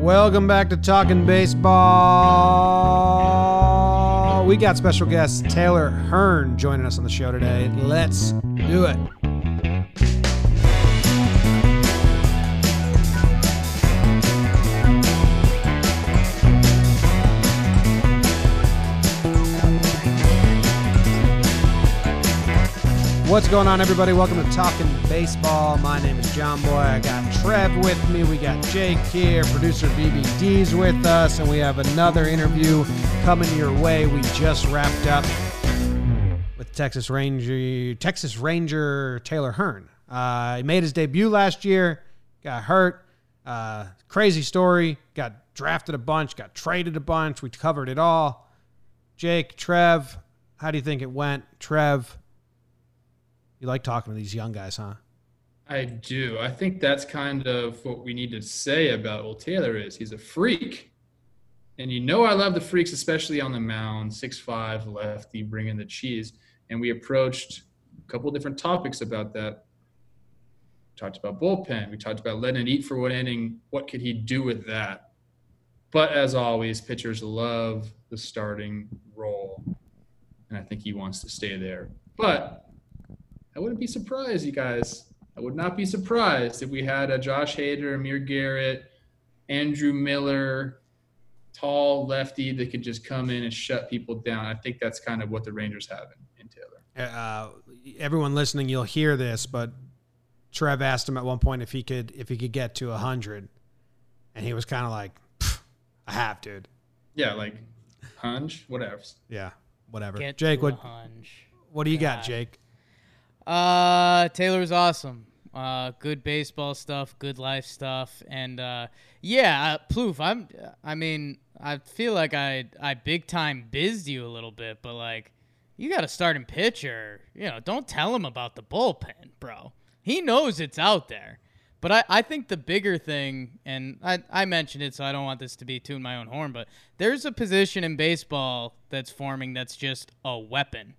Welcome back to Talking Baseball. We got special guest Taylor Hearn joining us on the show today. Let's do it. What's going on, everybody? Welcome to Talking Baseball. My name is Jomboy. I got Trev with me. We got Jake here. Producer BBD's with us, and we have another interview coming your way. We just wrapped up with Texas Ranger Texas Ranger Taylor Hearn. Uh, he made his debut last year. Got hurt. Uh, crazy story. Got drafted a bunch. Got traded a bunch. We covered it all. Jake, Trev, how do you think it went? Trev. You like talking to these young guys, huh? I do. I think that's kind of what we need to say about old Taylor is he's a freak. And you know I love the freaks, especially on the mound, six five lefty, bringing the cheese. And we approached a couple different topics about that. We talked about bullpen. We talked about letting it eat for one inning. What could he do with that? But as always, pitchers love the starting role. And I think he wants to stay there. But I wouldn't be surprised, you guys. I would not be surprised if we had a Josh Hader, Amir Garrett, Andrew Miller, tall lefty that could just come in and shut people down. I think that's kind of what the Rangers have in, in Taylor. Uh, everyone listening, you'll hear this, but Trev asked him at one point if he could if he could get to hundred, and he was kind of like, "I have, dude." Yeah, like hunch, whatever. Yeah, whatever. Get Jake, what hunch. what do you got, Jake? Uh, Taylor's awesome. Uh, good baseball stuff, good life stuff, and uh, yeah, uh, Plouffe. I'm. I mean, I feel like I I big time bizzed you a little bit, but like, you got a starting pitcher. You know, don't tell him about the bullpen, bro. He knows it's out there. But I, I think the bigger thing, and I, I mentioned it, so I don't want this to be tooting my own horn, but there's a position in baseball that's forming that's just a weapon.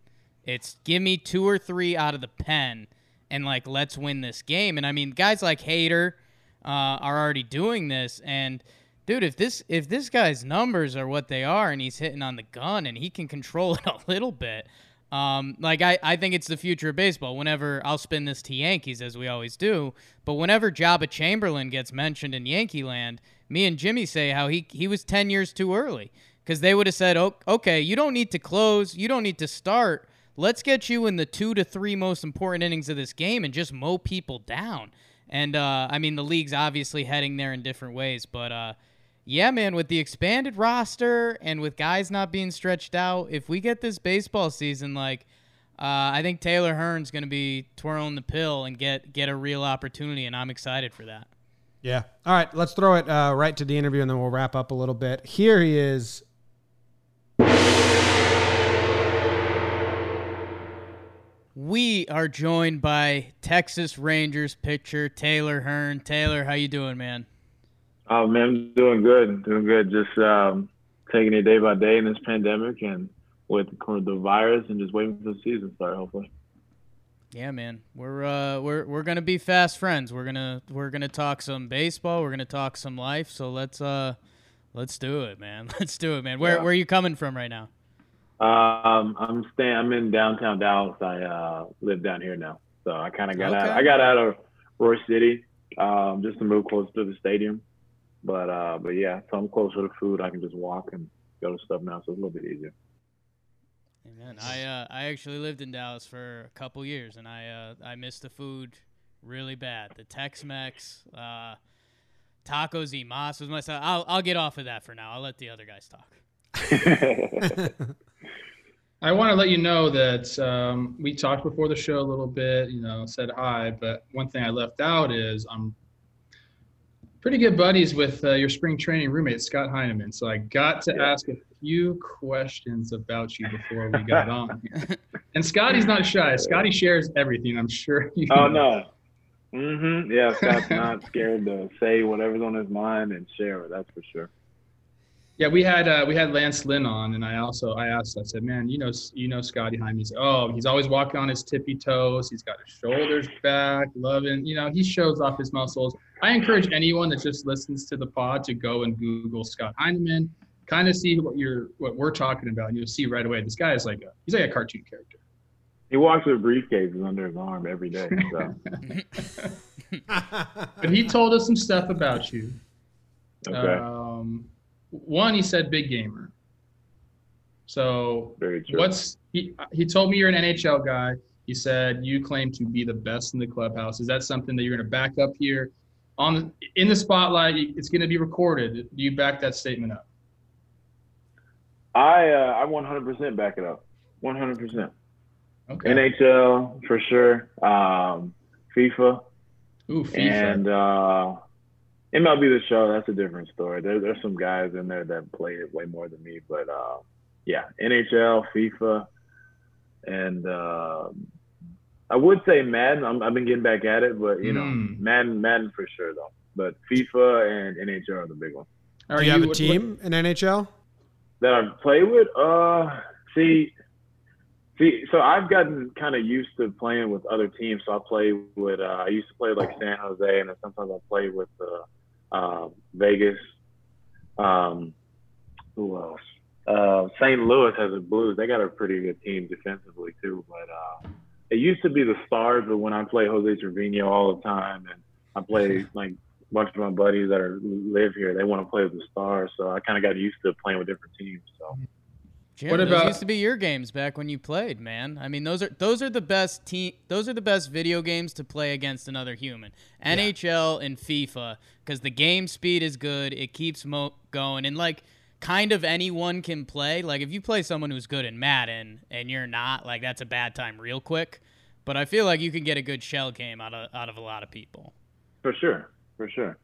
It's give me two or three out of the pen, and like let's win this game. And I mean, guys like Hader uh, are already doing this. And dude, if this if this guy's numbers are what they are, and he's hitting on the gun, and he can control it a little bit, um, like I, I think it's the future of baseball. Whenever I'll spin this to Yankees as we always do, but whenever Joba Chamberlain gets mentioned in Yankee land, me and Jimmy say how he he was ten years too early because they would have said, oh, okay, you don't need to close, you don't need to start. Let's get you in the two to three most important innings of this game and just mow people down. And uh, I mean, the league's obviously heading there in different ways, but uh, yeah, man, with the expanded roster and with guys not being stretched out, if we get this baseball season, like, uh, I think Taylor Hearn's going to be twirling the pill and get get a real opportunity, and I'm excited for that. Yeah. All right, let's throw it uh, right to the interview, and then we'll wrap up a little bit. Here he is. We are joined by Texas Rangers pitcher Taylor Hearn. Taylor, how you doing, man? Oh man, I'm doing good, doing good. Just um, taking it day by day in this pandemic and with the virus, and just waiting for the season to start. Hopefully. Yeah, man. We're uh we're we're gonna be fast friends. We're gonna we're gonna talk some baseball. We're gonna talk some life. So let's uh let's do it, man. Let's do it, man. Where Yeah. where are you coming from right now? Um, I'm staying. I'm in downtown Dallas. I uh, live down here now, so I kind of got out. I got out of Royse City um, just to move closer to the stadium. But uh, but yeah, so I'm closer to food. I can just walk and go to stuff now, so it's a little bit easier. Amen. I uh I actually lived in Dallas for a couple years, and I uh I missed the food really bad. The Tex-Mex, uh, tacos y mas was my. I'll I'll get off of that for now. I'll let the other guys talk. I want to let you know that um, we talked before the show a little bit, you know, said hi, but one thing I left out is I'm pretty good buddies with uh, your spring training roommate, Scott Heineman. So I got to Yeah. ask a few questions about you before we got on here. And Scotty's not shy. Scotty shares everything. I'm sure you oh know. no. Mhm. Yeah, Scott's not scared to say whatever's on his mind and share it. That's for sure. Yeah, we had uh, we had Lance Lynn on, and I also I asked. I said, "Man, you know you know Scotty Heim. He's oh he's always walking on his tippy toes. He's got his shoulders back, loving. You know he shows off his muscles. I encourage anyone that just listens to the pod to go and Google Scott Heineman, kind of see what you're what we're talking about, and you'll see right away this guy is like a he's like a cartoon character. He walks with briefcases under his arm every day. So. but he told us some stuff about you. Okay. Um, one, he said big gamer. So Very true. what's he? He told me you're an NHL guy. He said you claim to be the best in the clubhouse. Is that something that you're going to back up here on the, in the spotlight? It's going to be recorded. Do you back that statement up? I uh, I 100% back it up. 100%. Okay. NHL for sure. Um, FIFA Ooh, FIFA. and uh, MLB the show. That's a different story. There, there's some guys in there that played it way more than me, but uh, yeah, NHL, FIFA, and uh, I would say Madden. I'm, I've been getting back at it, but you know, Mm. Madden, Madden for sure though. But FIFA and NHL are the big ones. Are Do you have a what- team in NHL? that I play with. Uh, see, see. So I've gotten kind of used to playing with other teams. So I play with. Uh, I used to play with, like San Jose, and then sometimes I play with uh, uh, Vegas. Um, who else? Uh, St. Louis has a Blues. They got a pretty good team defensively too. But uh, it used to be the Stars, but when I play Jose Trevino all the time, and I play like a bunch of my buddies that are live here, they want to play with the Stars. So I kind of got used to playing with different teams. So Jim, What those about- used to be your games back when you played, man. I mean, those are those are the best team. Those are the best video games to play against another human. NHL and FIFA, because the game speed is good. It keeps mo- going, and like kind of anyone can play. Like if you play someone who's good in Madden and you're not, like that's a bad time real quick. But I feel like you can get a good shell game out of out of a lot of people. for sure, for sure.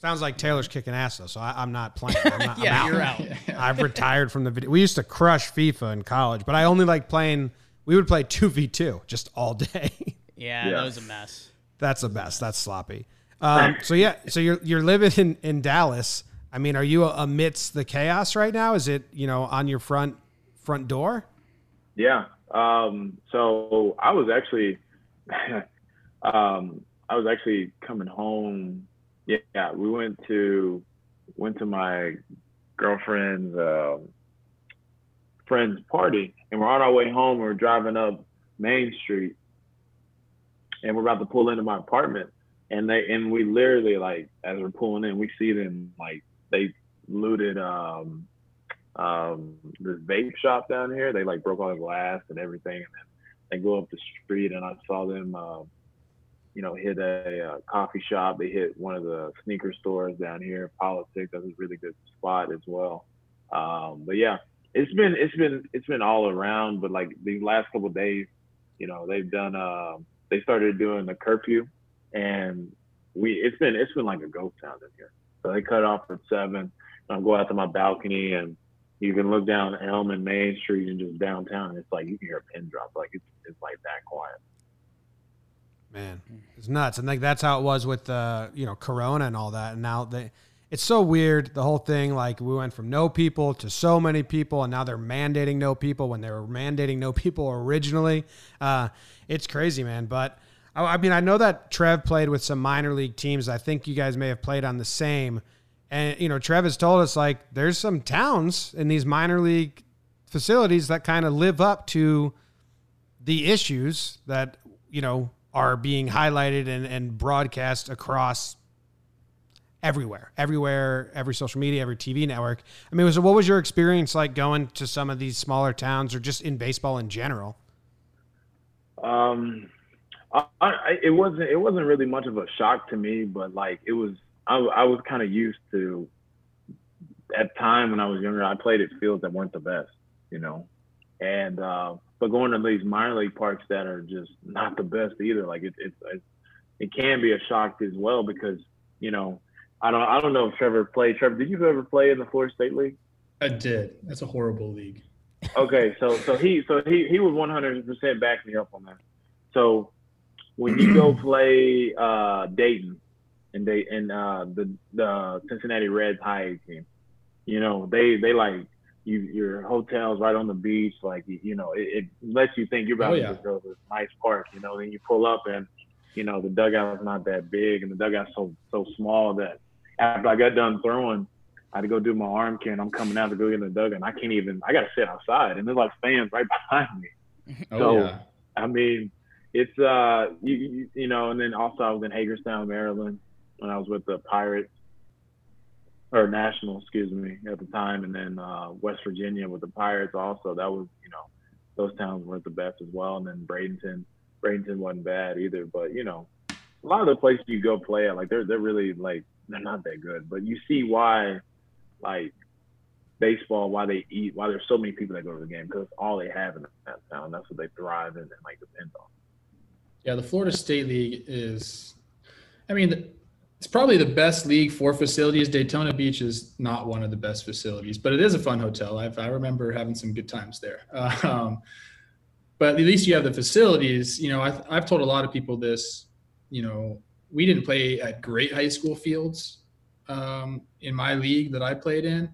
Sounds like Taylor's kicking ass though, so I, I'm not playing. I'm not, I'm Yeah, out. you're out. I've retired from the video. We used to crush FIFA in college, but I only like playing. We would play two v two just all day. Yeah, Yeah. that was a mess. That's the best. That's sloppy. Um, so yeah, so you're you're living in in Dallas. I mean, are you amidst the chaos right now? Is it you know on your front front door? Yeah. Um, so I was actually, um, I was actually coming home. Yeah, yeah, we went to went to my girlfriend's um friend's party, and we're on our way home. We're driving up Main Street, and we're about to pull into my apartment, and they and we literally like as we're pulling in, we see them like they looted um um this vape shop down here. They like broke all the glass and everything, and then they go up the street, and I saw them, uh, you know, hit a, uh coffee shop. They hit one of the sneaker stores down here. Politics, that's a really good spot as well. Um, but yeah, it's been it's been it's been all around. But like these last couple days, you know, they've done. Uh, they started doing the curfew, and we it's been it's been like a ghost town in here. So they cut off at seven. And I'm go out to my balcony and you can look down Elm and Main Street and just downtown. And it's like you can hear a pin drop. Like it's it's like that quiet. Man, it's nuts. And like that's how it was with uh, you know Corona and all that. And now they, it's so weird. The whole thing, like we went from no people to so many people, and now they're mandating no people when they were mandating no people originally. Uh, it's crazy, man. But I, I mean, I know that Trev played with some minor league teams. I think you guys may have played on the same. And you know, Trev has told us like there's some towns in these minor league facilities that kind of live up to the issues that you know are being highlighted and, and broadcast across everywhere everywhere every social media every tv network i mean was what was your experience like going to some of these smaller towns or just in baseball in general Um, I, I, it wasn't it wasn't really much of a shock to me, but like it was I, I was kind of used to at time when I was younger. I played at fields that weren't the best, you know, and uh, but going to these minor league parks that are just not the best either. Like it it it, it can be a shock as well because you know I don't I don't know if Trevor played. Trevor, did you ever play in the Florida State League? I did. That's a horrible league. okay, so so he so he he would 100% back me up on that. So when you go play uh, Daytona and they and uh, the the Cincinnati Reds high A team, you know they they like you your hotels right on the beach, like you, you know it, it lets you think you're about Oh, to yeah. just go to this nice park, you know. Then you pull up and you know, the dugout's not that big and the dugout's so so small that after I got done throwing, I had to go do my arm care and I'm coming out to go get in the dugout and I can't even I gotta sit outside and there's like fans right behind me. Oh So, yeah. I mean, it's uh you, you you know, and then also I was in Hagerstown, Maryland when I was with the Pirates or National, excuse me, at the time, and then uh West Virginia with the Pirates also. That was, you know, those towns weren't the best as well. And then Bradenton, Bradenton wasn't bad either. But, you know, a lot of the places you go play at, like they're they're really like they're not that good. But you see why like baseball, why they eat, why there's so many people that go to the game, because all they have in that town. That's what they thrive in and like depend on. Yeah, the Florida State League is, I mean, it's probably the best league for facilities. Daytona Beach is not one of the best facilities, but it is a fun hotel. I've, I remember having some good times there. Um, but at least you have the facilities. You know, I've, I've told a lot of people this. You know, we didn't play at great high school fields um, in my league that I played in,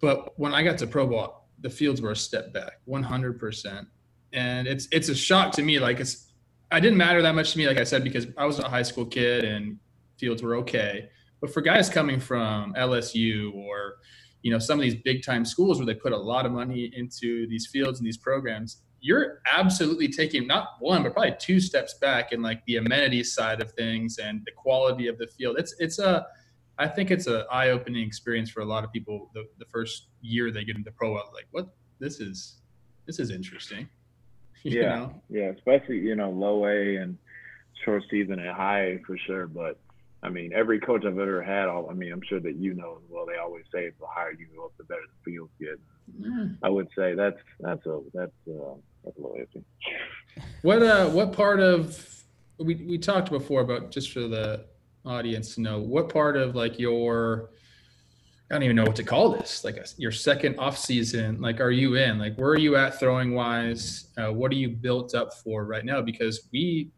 but when I got to pro ball, the fields were a step back, 100%. And it's it's a shock to me. Like it's I didn't matter that much to me, like I said, because I was a high school kid and fields were okay. But for guys coming from LSU or you know some of these big time schools where they put a lot of money into these fields and these programs, you're absolutely taking not one but probably two steps back in like the amenities side of things and the quality of the field. It's it's a I think it's a eye opening experience for a lot of people. The the first year they get into pro, like what this is this is interesting. You Yeah. know? Yeah, especially you know low A and short season and high A for sure. But I mean, every coach I've ever had, all I mean, I'm sure that you know as well. They always say the higher you go up, the better the field get. Yeah. I would say that's that's a that's uh, that's a little iffy. What uh what part of we we talked before about just for the audience to know what part of like your I don't even know what to call this like a, your second off season like are you in like where are you at throwing wise uh, what are you built up for right now because we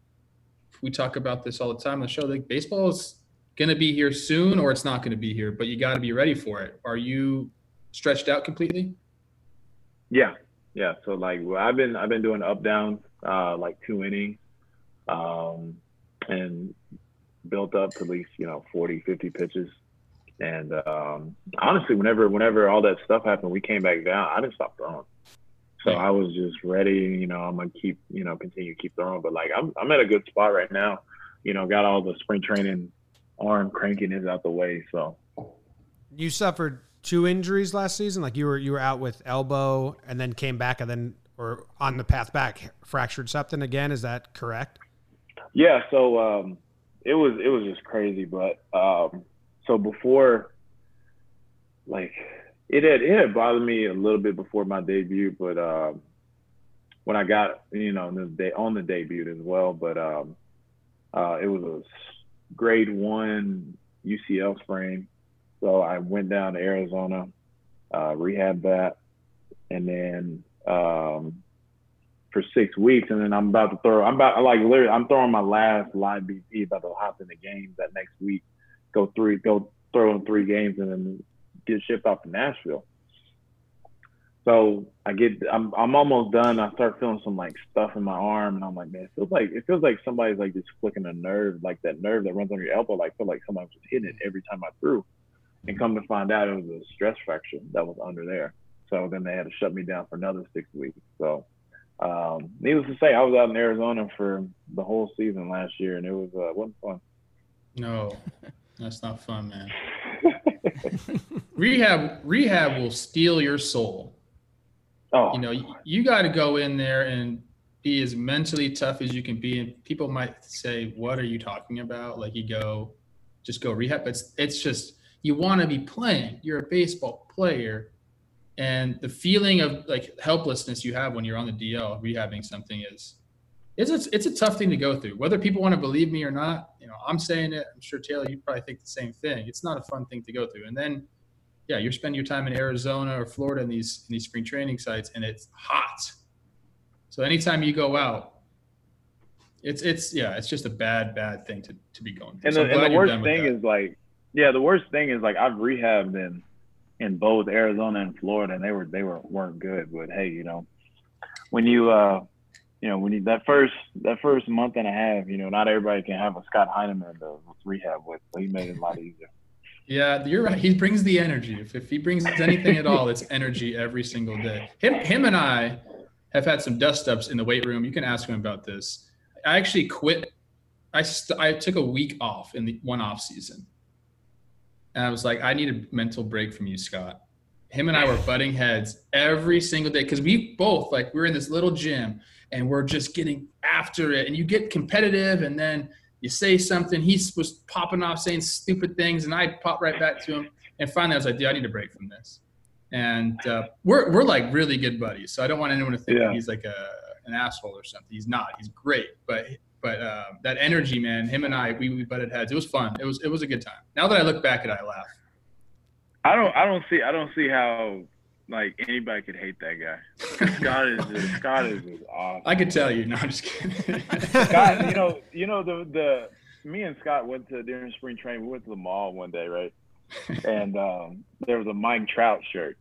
we talk about this all the time on the show like baseball is going to be here soon or it's not going to be here but you got to be ready for it are you stretched out completely Yeah, yeah. So like well, I've been I've been doing up down uh, like two innings, um, and built up to at least you know 40, 50 pitches. And um, honestly, whenever whenever all that stuff happened, we came back down. I didn't stop throwing. So I was just ready. You know, I'm gonna keep you know continue to keep throwing. But like I'm I'm at a good spot right now. You know, got all the spring training arm crankiness out the way. So You suffered two injuries last season. Like you were you were out with elbow and then came back and then or on the path back fractured something again. Is that correct? Yeah, so um, it was it was just crazy, but um, so before, like it had it had bothered me a little bit before my debut, but um, when I got you know on the debut as well, but um, uh, it was a grade one UCL sprain, so I went down to Arizona, uh, rehab that, and then um, for six weeks, and then I'm about to throw. I'm about like literally, I'm throwing my last live BP about to hop in the games that next week. Go three, go throw in three games, and then get shipped off to Nashville. So I get, I'm, I'm almost done. I start feeling some like stuff in my arm, and I'm like, man, it feels like it feels like somebody's like just flicking a nerve, like that nerve that runs on your elbow. Like feel like somebody was just hitting it every time I threw. And come to find out, it was a stress fracture that was under there. So then they had to shut me down for another six weeks. So um, needless to say, I was out in Arizona for the whole season last year, and it was uh, wasn't fun. no that's not fun man rehab rehab will steal your soul. Oh, you know you, you got to go in there and be as mentally tough as you can be and people might say what are you talking about? Like you go just go rehab. But it's, it's just you want to be playing. You're a baseball player and the feeling of like helplessness you have when you're on the DL rehabbing something is it's a, it's a tough thing to go through whether people want to believe me or not you know I'm saying it I'm sure Taylor you probably think the same thing it's not a fun thing to go through and then yeah, you're spending your time in Arizona or Florida in these in these spring training sites, and it's hot. So anytime you go out, it's it's yeah, it's just a bad bad thing to, to be going through. and the, I'm and the worst thing that. is like, yeah, the worst thing is like I've rehabbed in in both Arizona and Florida, and they were they were weren't good. But hey, you know, when you uh you know, when you that first that first month and a half, you know, not everybody can have a Scott Heineman to rehab with, he made it a lot easier. Yeah, you're right. He brings the energy. If, if he brings anything at all, it's energy every single day. Him, him and I have had some dust ups in the weight room. You can ask him about this. I actually quit. I st- I took a week off in the one off season, and I was like, I need a mental break from you, Scott. Him and I were butting heads every single day because we both like we're in this little gym and we're just getting after it, and you get competitive, and then you say something, he was popping off saying stupid things, and I pop right back to him. And finally, I was like, dude, I need a break from this. And uh, we're we're like really good buddies, so I don't want anyone to think Yeah. he's like a an asshole or something. He's not. He's great, but but uh, that energy, man. Him and I, we, we butted heads. It was fun. It was it was a good time. Now that I look back at it, I laugh. I don't I don't see I don't see how like anybody could hate that guy. Scott is just, Scott is just awesome. I could tell you. No, I'm just kidding. Scott, you know, you know the the me and Scott went to during spring training. We went to the mall one day, right? And um, there was a Mike Trout shirt,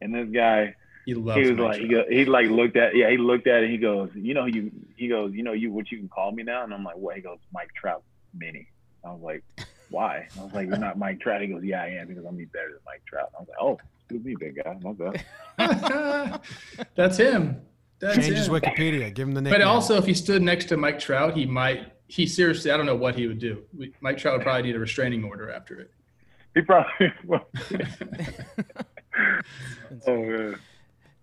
and this guy, he loves. he was Mike like, he, go, he like looked at, yeah, he looked at it. He goes, you know, you, he goes, you know, you what you can call me now? And I'm like, what? He goes, Mike Trout Mini. I was like, why? I was like, you're not Mike Trout. He goes, yeah, I am because I'm be better than Mike Trout. I was like, oh, excuse me, big guy, my bad. That's him. That's Change his. Wikipedia. Give him the name. But also, if he stood next to Mike Trout, he might. He seriously, I don't know what he would do. Mike Trout would probably need a restraining order after it. He probably. oh man.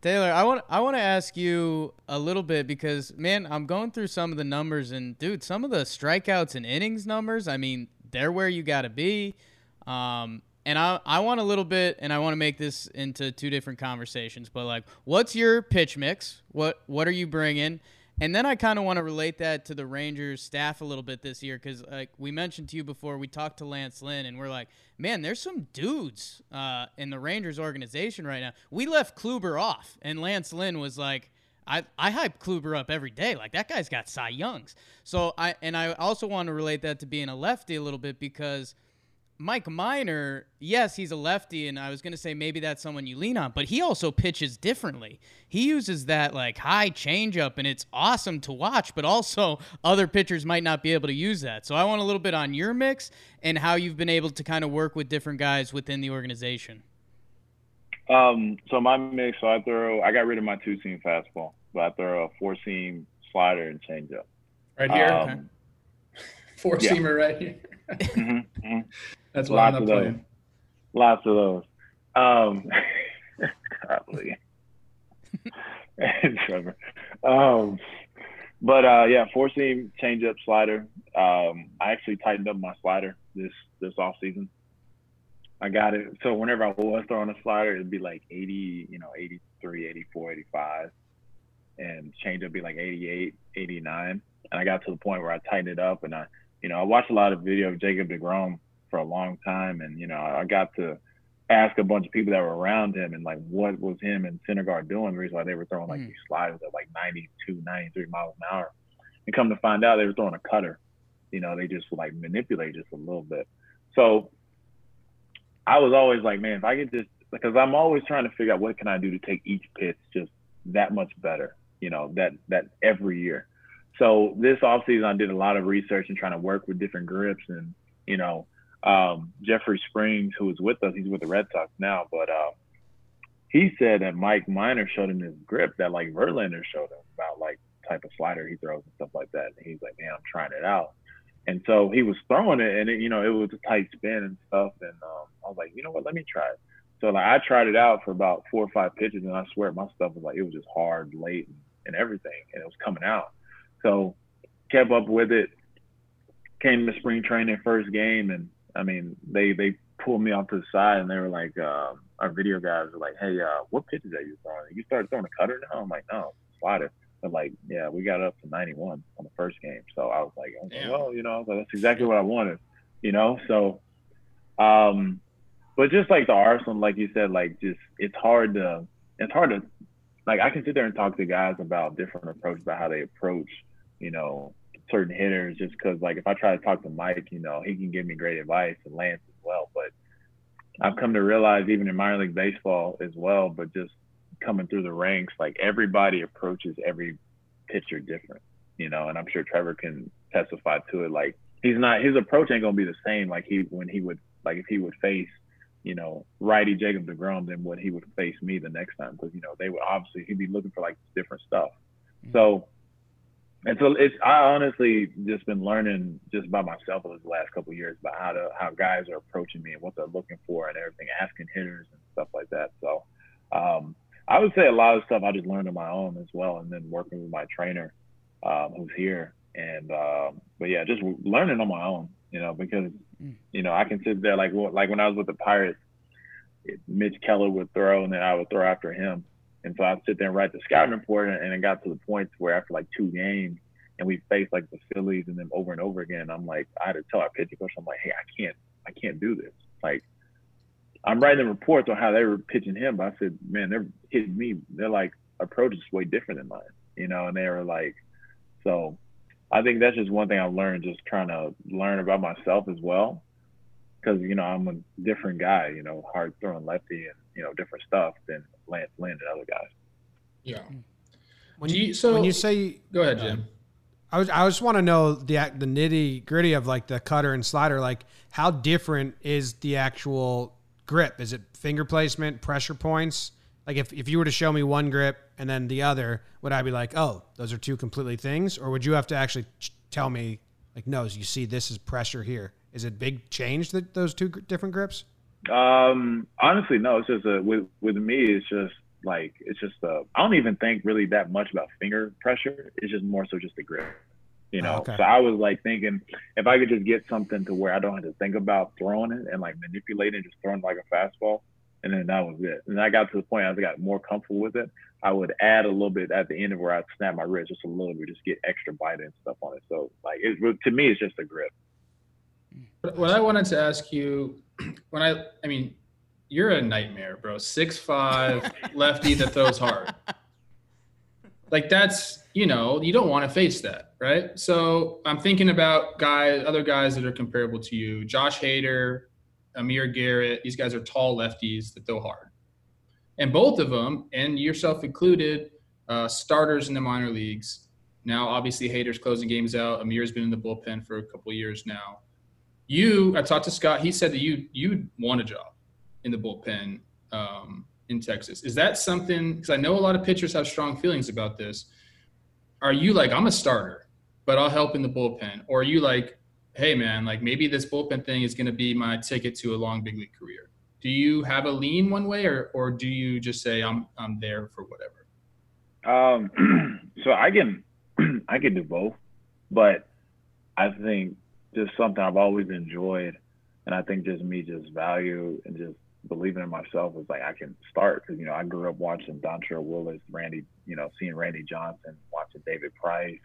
Taylor, I want I want to ask you a little bit because man, I'm going through some of the numbers and dude, some of the strikeouts and innings numbers. I mean, they're where you got to be. Um, and I I want a little bit, and I want to make this into two different conversations. But like, what's your pitch mix? What what are you bringing? And then I kind of want to relate that to the Rangers staff a little bit this year because, like we mentioned to you before, we talked to Lance Lynn and we're like, man, there's some dudes uh, in the Rangers organization right now. We left Kluber off, and Lance Lynn was like, I, I hype Kluber up every day. Like that guy's got Cy Youngs. So I and I also want to relate that to being a lefty a little bit because Mike Minor, yes, he's a lefty, and I was going to say maybe that's someone you lean on, but he also pitches differently. He uses that like high changeup, and it's awesome to watch, but also other pitchers might not be able to use that. So I want a little bit on your mix and how you've been able to kind of work with different guys within the organization. Um, so my mix, so I throw, I got rid of my two seam fastball, but I throw a four seam slider and changeup. Right here, Um, four yeah. seamer right here. mhm, mhm. That's why I'm Lots not of those. Lots of those. Um, probably. and Trevor. Um, but uh, yeah, four seam changeup slider. Um, I actually tightened up my slider this this off season. I got it. So whenever I was throwing a slider, it'd be like 80, you know, 83, 84, 85. And change would be like 88, 89. And I got to the point where I tightened it up and I, you know, I watched a lot of video of Jacob DeGrom for a long time. And, you know, I got to ask a bunch of people that were around him and like what was him and Syndergaard doing, the reason why they were throwing like Mm. these sliders at like 92, 93 miles an hour. And come to find out they were throwing a cutter. You know, they just like manipulate just a little bit. So I was always like, man, if I could just because I'm always trying to figure out what can I do to take each pitch just that much better, you know, that that every year. So this offseason I did a lot of research and trying to work with different grips and, you know, um, Jeffrey Springs, who was with us, he's with the Red Sox now, but uh, he said that Mike Minor showed him his grip that like Verlander showed him about like type of slider he throws and stuff like that. And he's like, man, I'm trying it out. And so he was throwing it, and it, you know, it was a tight spin and stuff. And um, I was like, you know what? Let me try it. So like, I tried it out for about four or five pitches, and I swear my stuff was like, it was just hard, late, and, and everything, and it was coming out. So kept up with it. Came to spring training first game, and I mean, they they pulled me off to the side, and they were like, um, our video guys were like, hey, uh, what pitches are you throwing? You started throwing a cutter now? I'm like, no, slider. But like, yeah, we got up to 91 on the first game. So I was like, I was like, Damn. well, you know, like, that's exactly what I wanted, you know. So, um, but just like the Arsenal, like you said, like just it's hard to, it's hard to, like I can sit there and talk to guys about different approaches about how they approach, you know, certain hitters. Just because like if I try to talk to Mike, you know, he can give me great advice and Lance as well. But I've come to realize even in minor league baseball as well, but just coming through the ranks, like everybody approaches every pitcher different, you know. And I'm sure Trevor can testify to it. Like he's not his approach ain't gonna be the same like he when he would like if he would face you know righty Jacob Degrom than what he would face me the next time because you know they would obviously he'd be looking for like different stuff. Mm-hmm. So and so it's I honestly just been learning just by myself over the last couple years about how to how guys are approaching me and what they're looking for and everything, asking hitters and stuff like that. So um, I would say a lot of stuff I just learned on my own as well, and then working with my trainer um, who's here. And um, but yeah, just learning on my own, you know, because mm. you know I can sit there like like when I was with the Pirates, Mitch Keller would throw and then I would throw after him and so I'd sit there and write the scouting report, and it got to the point where after like two games, and we faced like the Phillies and then over and over again, I'm like, I had to tell our pitching coach, I'm like, hey, I can't, I can't do this. Like, I'm writing reports on how they were pitching him, but I said, man, they're hitting me. They're like approach is way different than mine, you know. And they were like, so I think that's just one thing I learned, just trying to learn about myself as well, because you know I'm a different guy, you know, hard throwing lefty and you know different stuff than Lance Lynn and other guys. Yeah. Hmm. When you, so when you say go ahead, uh, Jim. I was I just want to know the the nitty gritty of like the cutter and slider. Like how different is the actual grip? Is it finger placement, pressure points? Like if, if you were to show me one grip and then the other, would I be like, oh, those are two completely things, or would you have to actually tell me like, no, you see, this is pressure here? Is it big change that those two different grips? Um, honestly, no. It's just a with with me. It's just like it's just a. I don't even think really that much about finger pressure. It's just more so just the grip. You know. Oh, okay. So I was like thinking if I could just get something to where I don't have to think about throwing it and like manipulating, just throwing like a fastball, and then that was it. And I got to the point I got more comfortable with it. I would add a little bit at the end of where I'd snap my wrist just a little bit, just get extra bite and stuff on it. So like it to me, it's just a grip. What I wanted to ask you when I, I mean, you're a nightmare, bro. Six five lefty that throws hard. Like that's you know you don't want to face that, right? So I'm thinking about guys, other guys that are comparable to you, Josh Hader, Amir Garrett. These guys are tall lefties that throw hard, and both of them, and yourself included, uh, starters in the minor leagues. Now, obviously, Hader's closing games out. Amir's been in the bullpen for a couple years now you I talked to Scott. He said that you you want a job in the bullpen um, in Texas. Is that something? Because I know a lot of pitchers have strong feelings about this. Are you like I'm a starter, but I'll help in the bullpen, or are you like, hey man, like maybe this bullpen thing is going to be my ticket to a long big league career? Do you have a lean one way, or or do you just say I'm I'm there for whatever? Um, so I can I can do both, but I think just something I've always enjoyed, and I think just me just value and just believing in myself is like I can start because you know I grew up watching Dontrelle Willis, Randy, you know, seeing Randy Johnson, watching David Price,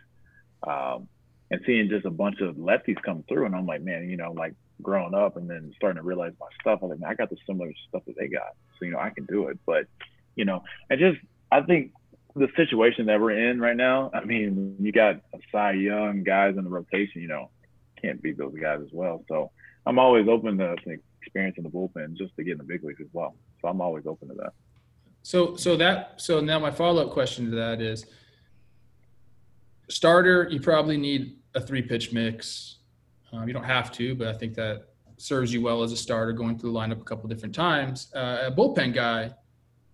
um, and seeing just a bunch of lefties come through, and I'm like, man, you know, like growing up and then starting to realize my stuff. I'm like, man, I got the similar stuff that they got, so you know, I can do it. But you know, and just I think the situation that we're in right now. I mean, you got a Cy Young guys in the rotation, you know, can't beat those guys as well. So I'm always open to experience in the bullpen just to get in the big leagues as well. So I'm always open to that. So so that so now my follow up question to that is starter. You probably need a three pitch mix. Um, you don't have to, but I think that serves you well as a starter going through the lineup a couple different times. Uh, a bullpen guy,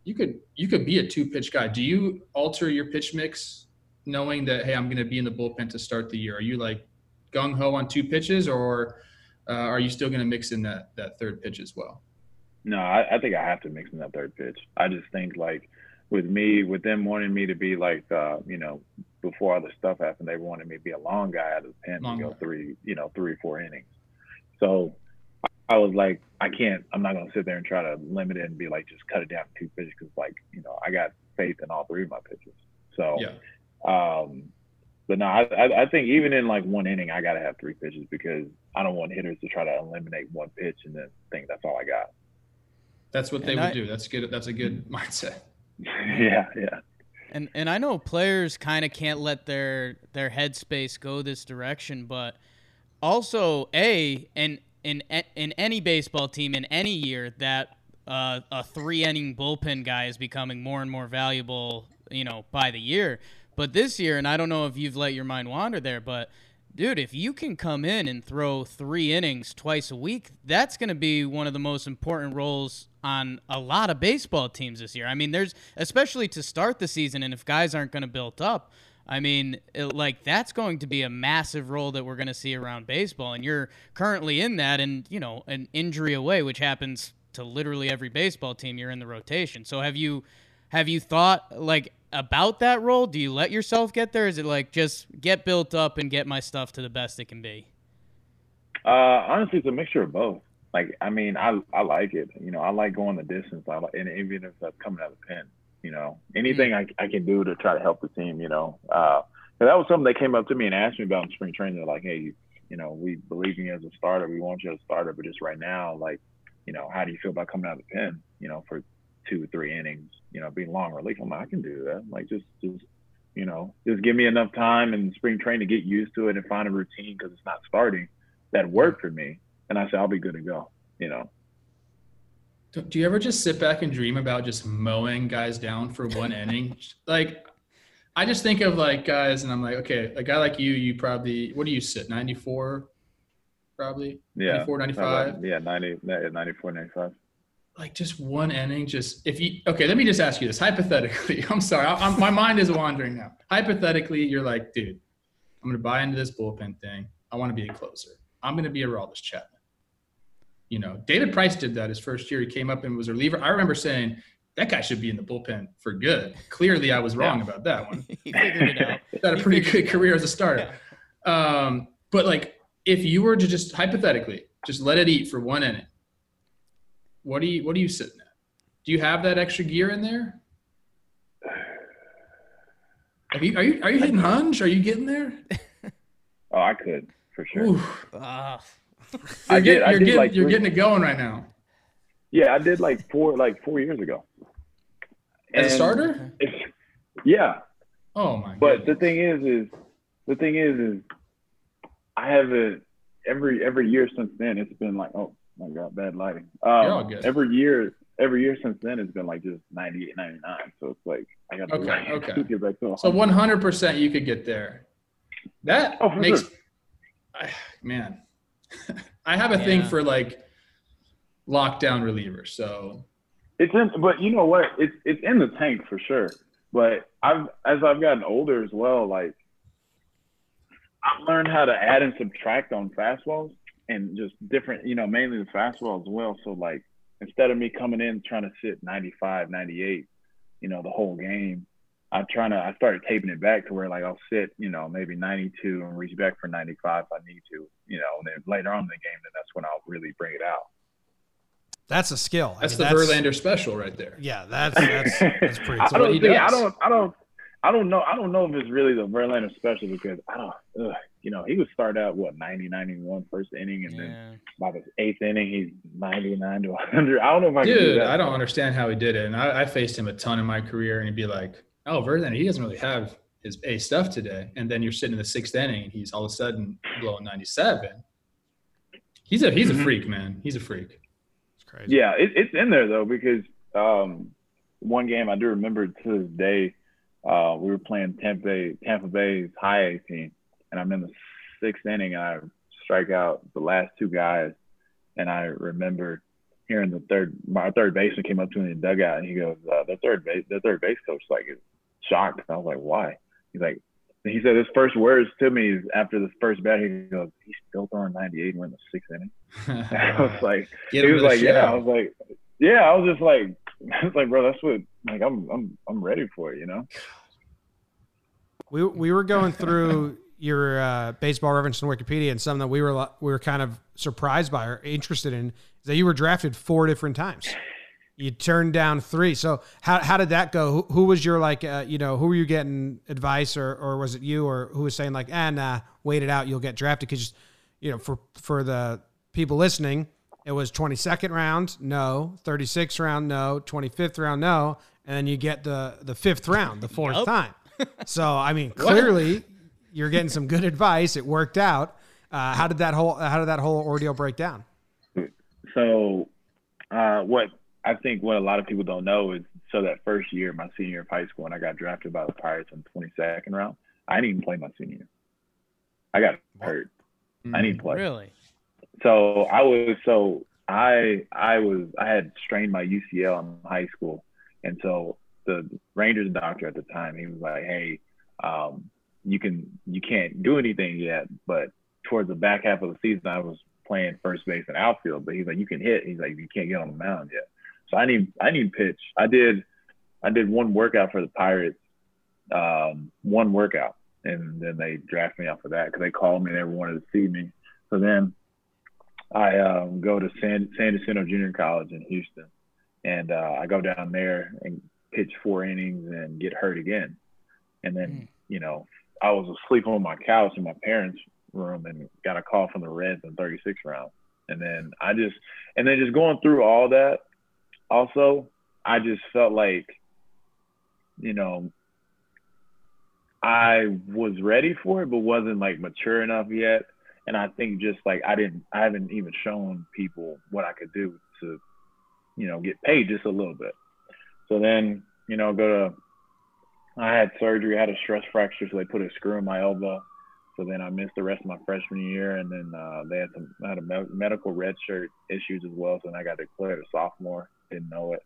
you could you could be a two pitch guy. Do you alter your pitch mix knowing that hey, I'm going to be in the bullpen to start the year? Are you like gung ho on two pitches, or uh, are you still going to mix in that that third pitch as well? No, I, I, think I have to mix in that third pitch. I just think like with me, with them wanting me to be like, uh, you know, before all the stuff happened, they wanted me to be a long guy out of the pen long to go guy. three, you know, three or four innings. So I was like, I can't. I'm not gonna sit there and try to limit it and be like, just cut it down to two pitches because, like, you know, I got faith in all three of my pitches. So, yeah. um, but no, I, I think even in like one inning, I got to have three pitches because I don't want hitters to try to eliminate one pitch and then think that's all I got. That's what they and would I, do. That's good. That's a good mindset. yeah, yeah. And and I know players kind of can't let their their headspace go this direction, but also a and in in any baseball team in any year that uh, a three inning bullpen guy is becoming more and more valuable, you know, by the year. But this year, and I don't know if you've let your mind wander there, but dude, if you can come in and throw three innings twice a week, that's going to be one of the most important roles on a lot of baseball teams this year. I mean, there's especially to start the season, and if guys aren't going to build up, I mean, it, like that's going to be a massive role that we're going to see around baseball, and you're currently in that, and you know, an injury away, which happens to literally every baseball team. You're in the rotation. So have you have you thought like about that role? Do you let yourself get there? Is it like just get built up and get my stuff to the best it can be? Uh, honestly, it's a mixture of both. Like, I mean, I I like it. You know, I like going the distance. I like, and even if that's coming out of the pen, you know, anything mm-hmm. I, I can do to try to help the team. You know, uh, that was something they came up to me and asked me about in spring training. They're like, hey, you know, we believe in you as a starter. We want you as a starter, but just right now, like, you know, how do you feel about coming out of the pen? You know, for two or three innings, you know, being long relief. I'm like, I can do that. Like, just, just, you know, just give me enough time in spring training to get used to it and find a routine because it's not starting. That worked for me, and I said I'll be good to go. You know. Do you ever just sit back and dream about just mowing guys down for one inning? Like, I just think of like guys, and I'm like, okay, a guy like you, you probably, what do you sit, 94, probably? Yeah. 94, 95? Yeah, 90, 94, 95 like just one inning just if you okay let me just ask you this hypothetically i'm sorry I, I'm, my mind is wandering now. Hypothetically you're like dude i'm going to buy into this bullpen thing. I want to be a closer. I'm going to be a Aroldis Chapman. You know david price did that his first year. He came up and was a reliever. I remember saying that guy should be in the bullpen for good. Clearly i was wrong yeah. about that one. He figured it out. Had a pretty good career as a starter. Yeah. um, but like if you were to just hypothetically just let it eat for one inning what are you What are you sitting at? Do you have that extra gear in there? Are You, are you are you hitting hunch? Are you getting there? Oh, I could for sure. Uh, you're, get, you're, getting, like you're getting it going right now. Yeah, I did like four like four years ago. As and a starter? Yeah. Oh my. But goodness. the thing is, is the thing is, is I haven't every every year since then. It's been like, oh, I got bad lighting. Um, every year, every year since then, it's been like just 98, 99. So it's like I got to okay, okay. get back to so 100 percent you could get there. That oh, makes sure. I, man. I have a yeah. thing for like lockdown relievers. So it's in, but you know what? It's it's in the tank for sure. But I've as I've gotten older as well, like I've learned how to add and subtract on fastballs and just different, you know, mainly the fastball as well. So like instead of me coming in trying to sit 95, 98, you know, the whole game, I'm trying to I started taping it back to where like I'll sit, you know, maybe 92 and reach back for 95 if I need to, you know, and then later on in the game, then that's when I'll really bring it out. That's a skill. That's I mean, the that's, Verlander special right there. Yeah, that's that's, that's pretty. Cool. I don't think, I don't I don't I don't know. I don't know if it's really the Verlander special because I don't. Ugh, you know, he would start out what 90, 91 first inning, and yeah. then by the eighth inning, he's ninety nine to hundred. I don't know if I dude. Do I don't understand how he did it, and I, I, faced him a ton in my career, and he'd be like, "Oh, Verlander, he doesn't really have his A stuff today," and then you're sitting in the sixth inning, and he's all of a sudden blowing ninety seven. He's a he's a mm-hmm. freak, man. He's a freak. It's crazy. Yeah, it, it's in there though because um, one game I do remember to this day uh, we were playing Tampa Bay, Tampa Bay's high A team, and I'm in the sixth inning, and I strike out the last two guys, and I remember hearing the third, my third baseman came up to me in the dugout, and he goes, uh, "The third base, the third base coach, like is shocked." And I was like, "Why?" He's like, he said his first words to me is after this first bat, he goes, "He's still throwing 98 and we're in the sixth inning." I was like, Get he was like, "Yeah." I was like, "Yeah." I was just like, I was like, bro, that's what like I'm I'm I'm ready for it, you know. We we were going through your uh, baseball reference in Wikipedia, and something that we were we were kind of surprised by or interested in is that you were drafted four different times. You turned down three. So how how did that go? Who, who was your like uh, you know who were you getting advice or or was it you or who was saying like ah nah wait it out you'll get drafted because you know for for the people listening it was 22nd round, no. 36th round, no. 25th round, no. And then you get the the fifth round, the fourth time. So I mean, clearly you're getting some good advice. It worked out. Uh, how did that whole how did that whole ordeal break down? So, uh, what I think what a lot of people don't know is so that first year, my senior year of high school, and I got drafted by the Pirates in the 22nd round, I didn't even play my senior year. I got hurt. I didn't play. Really? So I was so I I was I had strained my UCL in high school, and so the Rangers doctor at the time he was like, "Hey, um, you can you can't do anything yet, but towards the back half of the season, I was playing first base and outfield, but he's like, you can hit. He's like, you can't get on the mound yet. So I need I need pitch. I did I did one workout for the Pirates, um, one workout, and then they drafted me off of that because they called me and they wanted to see me. So then I um, go to San, San Jacinto Junior College in Houston, and uh, I go down there and pitch four innings and get hurt again. And then, mm. you know, I was asleep on my couch in my parents' room and got a call from the Reds in 36 round. And then I just, and then just going through all that, also, I just felt like, you know, I was ready for it, but wasn't like mature enough yet and I think just like I didn't, I haven't even shown people what I could do to, you know, get paid just a little bit. So then, you know, go to, I had surgery, I had a stress fracture, so they put a screw in my elbow. So then I missed the rest of my freshman year, and then uh, they had some, had a medical red shirt issues as well. So then I got declared a sophomore, didn't know it.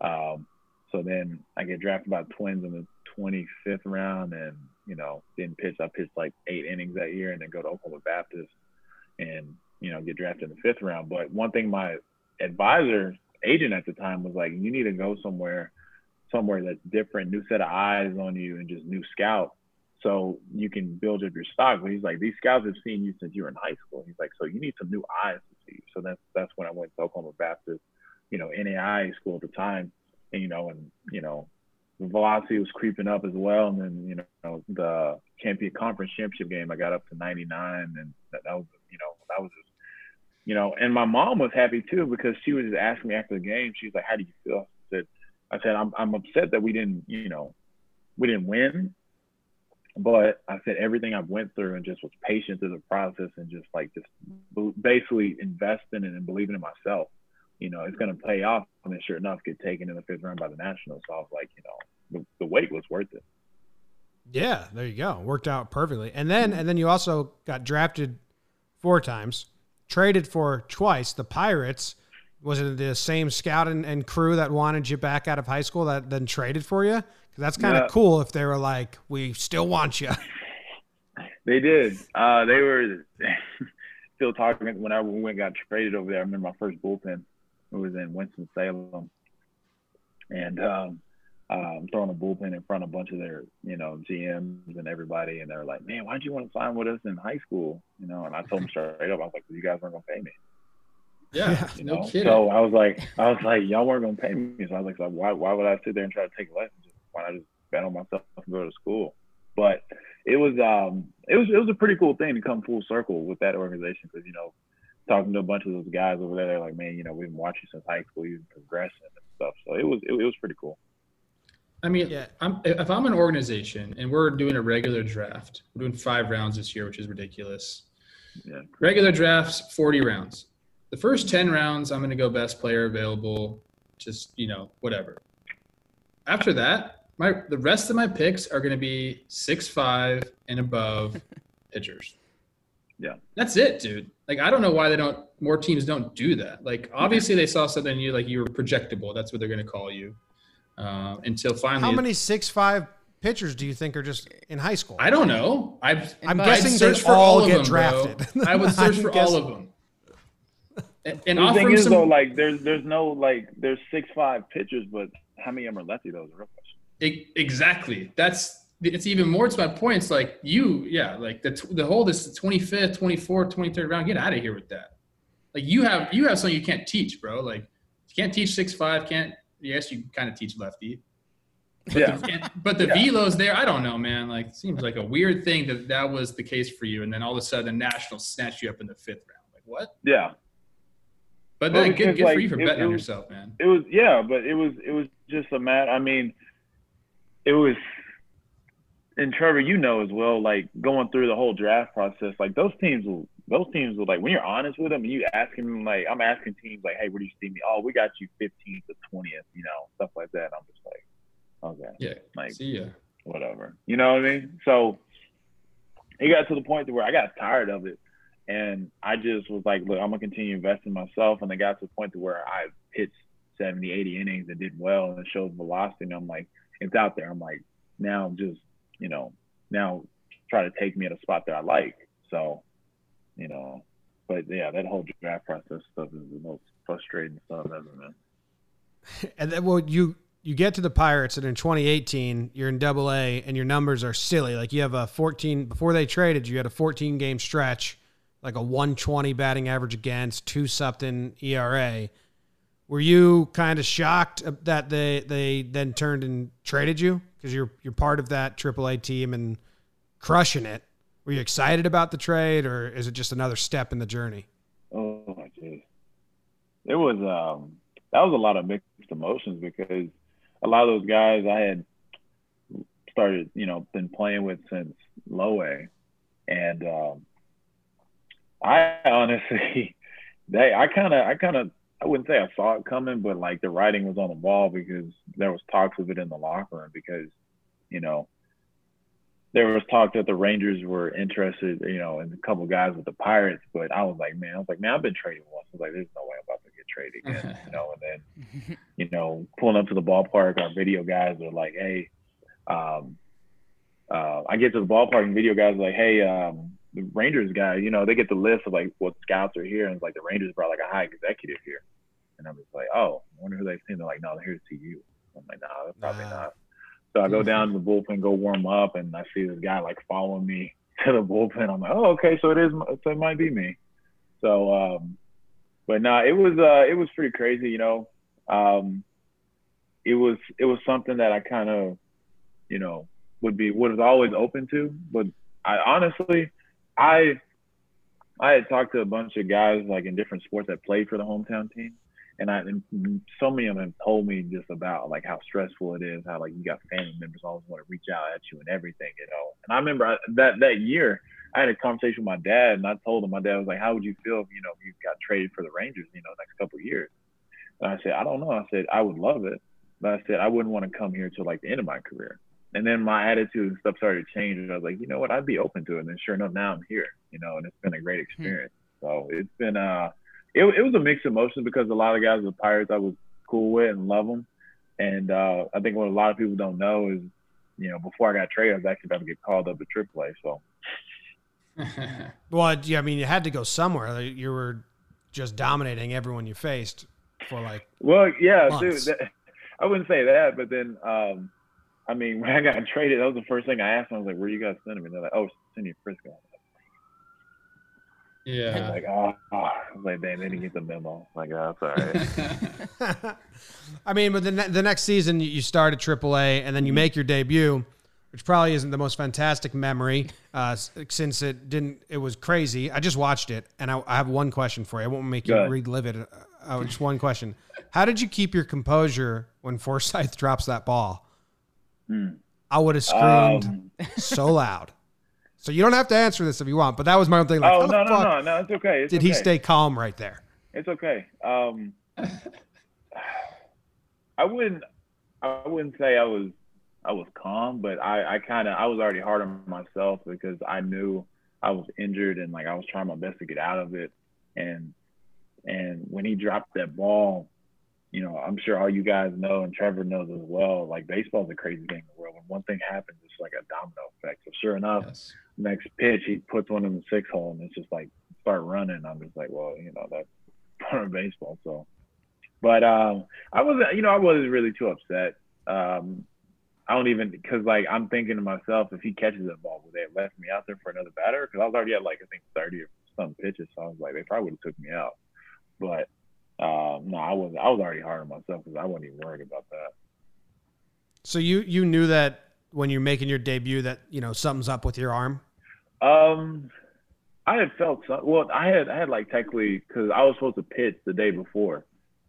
Um, so then I get drafted by Twins in the 25th round, and you know, didn't pitch. I pitched like eight innings that year and then go to Oklahoma Baptist and, you know, get drafted in the fifth round. But one thing my advisor, agent at the time was like, you need to go somewhere, somewhere that's different, new set of eyes on you and just new scouts. So you can build up your stock. But he's like, these scouts have seen you since you were in high school. He's like, so you need some new eyes to see you. So that's that's when I went to Oklahoma Baptist, you know, NAI school at the time. And, you know, and you know, the velocity was creeping up as well. And then, you know, the champion conference championship game, I got up to 99 and that, that was, you know, that was just, you know, and my mom was happy too, because she was just asking me after the game, she's like, how do you feel? I said, I I'm, I'm upset that we didn't, you know, we didn't win, but I said everything I went through and just was patient through the process and just like just basically investing and believing in myself you know, it's going to pay off. And then sure enough, get taken in the fifth round by the Nationals. So I was like, you know, the, the wait was worth it. Yeah, there you go. Worked out perfectly. And then and then you also got drafted four times, traded for twice. The Pirates was it the same scout and, and crew that wanted you back out of high school that then traded for you? Because that's kind of yeah. cool if they were like, we still want you. They did. Uh, they were still talking when I went got traded over there. I remember my first bullpen who was in Winston Salem, and um, um, throwing a bullpen in front of a bunch of their, you know, GMs and everybody, and they're like, "Man, why'd you want to sign with us in high school?" You know, and I told them straight up, I was like, "You guys weren't gonna pay me." Yeah, you know. No so I was like, I was like, y'all weren't gonna pay me, so I was like, why, why would I sit there and try to take lessons? Why not just bet on myself and go to school? But it was, um, it was, it was a pretty cool thing to come full circle with that organization because you know talking to a bunch of those guys over there. They're like, man, you know, we've been watching since high school. You've been progressing and stuff. So it was it, it was pretty cool. I mean, yeah. I'm, if I'm an organization and we're doing a regular draft, we're doing five rounds this year, which is ridiculous. Yeah. Regular drafts, 40 rounds. The first 10 rounds, I'm going to go best player available, just, you know, whatever. After that, my the rest of my picks are going to be six five and above pitchers. Yeah. That's it, dude. Like I don't know why they don't more teams don't do that. Like obviously they saw something in you like you were projectable. That's what they're going to call you. Uh, until finally How many six five pitchers do you think are just in high school? I don't know. I've, I'm guessing they for all, all get them, drafted. I would search for guessing. all of them. And, and the thing is some, though, like there's there's no like there's six five pitchers, but how many of them are lefty? Those real question. Exactly. That's it's even more to my point. It's like you, yeah, like the the whole this 25th, 24th, 23rd round. Get out of here with that. Like you have you have something you can't teach, bro. Like you can't teach six five. Can't yes, you kind of teach lefty. But yeah. The, but the yeah. velos there, I don't know, man. Like seems like a weird thing that that was the case for you, and then all of a sudden the Nationals snatch you up in the fifth round. Like what? Yeah. But then good, good like, for you for betting it, on yourself, man. It was yeah, but it was it was just a matter. I mean, it was and Trevor, you know as well, like going through the whole draft process, like those teams will, those teams will like when you're honest with them and you asking them, like I'm asking teams like, hey, where do you see me? Oh, we got you 15th to 20th, you know, stuff like that. I'm just like, Okay. Yeah. Like See ya. whatever. You know what I mean? So it got to the point to where I got tired of it. And I just was like, look, I'm gonna continue investing in myself. And it got to the point to where I pitched 70, 80 innings and did well and showed velocity. And I'm like, it's out there. I'm like, now just, you know, now try to take me at a spot that I like. So, you know, but yeah, that whole draft process stuff is the most frustrating stuff ever, man. And then, well, you you get to the Pirates, and in 2018, you're in Double A, and your numbers are silly. Like you have a 14 before they traded, you had a 14 game stretch, like a 120 batting average against, two something ERA. Were you kind of shocked that they they then turned and traded you because you're you're part of that AAA team and crushing it? Were you excited about the trade, or is it just another step in the journey? Oh my jeez. It was um that was a lot of mixed emotions because a lot of those guys I had started, you know, been playing with since low A. And um I honestly they I kinda I kinda I wouldn't say I saw it coming, but like the writing was on the wall because there was talks of it in the locker room because, you know, there was talk that the Rangers were interested, you know, in a couple guys with the Pirates, but I was like, man, I was like, man, I've been traded once. I was like, there's no way I'm about to get traded again, you know. And then, you know, pulling up to the ballpark, our video guys are like, hey, um, uh, I get to the ballpark and video guys are like, hey, um, the Rangers guy, you know, they get the list of like what scouts are here, and it's like the Rangers brought like a high executive here, and I'm just like, oh, I wonder who they've seen. They're like, no, they're here to see you. I'm like, no, nah, probably Nah. not. So I go down to the bullpen, go warm up, and I see this guy like following me to the bullpen. I'm like, oh, okay, so it is, so it might be me. So, um, but no, it was, uh, it was pretty crazy, you know. Um, it was, it was something that I kind of, you know, would be, was always open to. But I honestly, I, I had talked to a bunch of guys like in different sports that played for the hometown team and I and so many of them told me just about like how stressful it is, how like you got family members always want to reach out at you and everything, you know. And I remember I, that that year I had a conversation with my dad, and I told him my dad was like, "How would you feel if you know if you got traded for the Rangers, you know, next couple of years?" And I said, "I don't know." I said, "I would love it," but I said I wouldn't want to come here till like the end of my career. And then my attitude and stuff started to change, and I was like, you know what, I'd be open to it. And sure enough, now I'm here, you know, and it's been a great experience. So it's been uh it, it was a mixed emotion because a lot of guys with Pirates I was cool with and love them. And uh, I think what a lot of people don't know is, you know, before I got traded, I was actually about to get called up to AAA. So Well, yeah, I mean, you had to go somewhere. You were just dominating everyone you faced for like Well, yeah, Months. dude. That, I wouldn't say that, but then, um, I mean, when I got traded, that was the first thing I asked them. I was like, "Where you guys sending me?" They're like, "Oh, send you to Frisco." Yeah. like, "Oh," I was like, "Damn, they didn't get the memo." I'm like, oh, that's all right. I mean, but the, ne- the next season you- you start at AAA and then you make your debut, which probably isn't the most fantastic memory uh, since it didn't. It was crazy. I just watched it, and I, I have one question for you. I won't make you relive it. Uh, just one question: How did you keep your composure when Forsythe drops that ball? Hmm. I would have screamed Um, so loud. So you don't have to answer this if you want, but that was my own thing. Like, oh no, no, no, no, it's okay. It's did he stay calm right there? It's okay. Um, I wouldn't. I wouldn't say I was. I was calm, but I, I kind of. I was already hard on myself because I knew I was injured and like I was trying my best to get out of it. And and when he dropped that ball, you know, I'm sure all you guys know and Trevor knows as well. Like baseball's a crazy game in the world. When one thing happens, it's like a domino effect. So sure enough, yes. next pitch, he puts one in the six hole, and it's just like start running. I'm just like, well, you know, that's part of baseball. So, but um, I wasn't, you know, I wasn't really too upset. Um, I don't even because like I'm thinking to myself, if he catches that ball, would they have left me out there for another batter? Because I was already at like I think 30 or some pitches, so I was like, they probably would have took me out. But um, no, I wasn't. I was already hard on myself because I wasn't even worried about that. So you you knew that when you're making your debut that you know something's up with your arm. Um, I had felt some, well. I had I had like technically because I was supposed to pitch the day before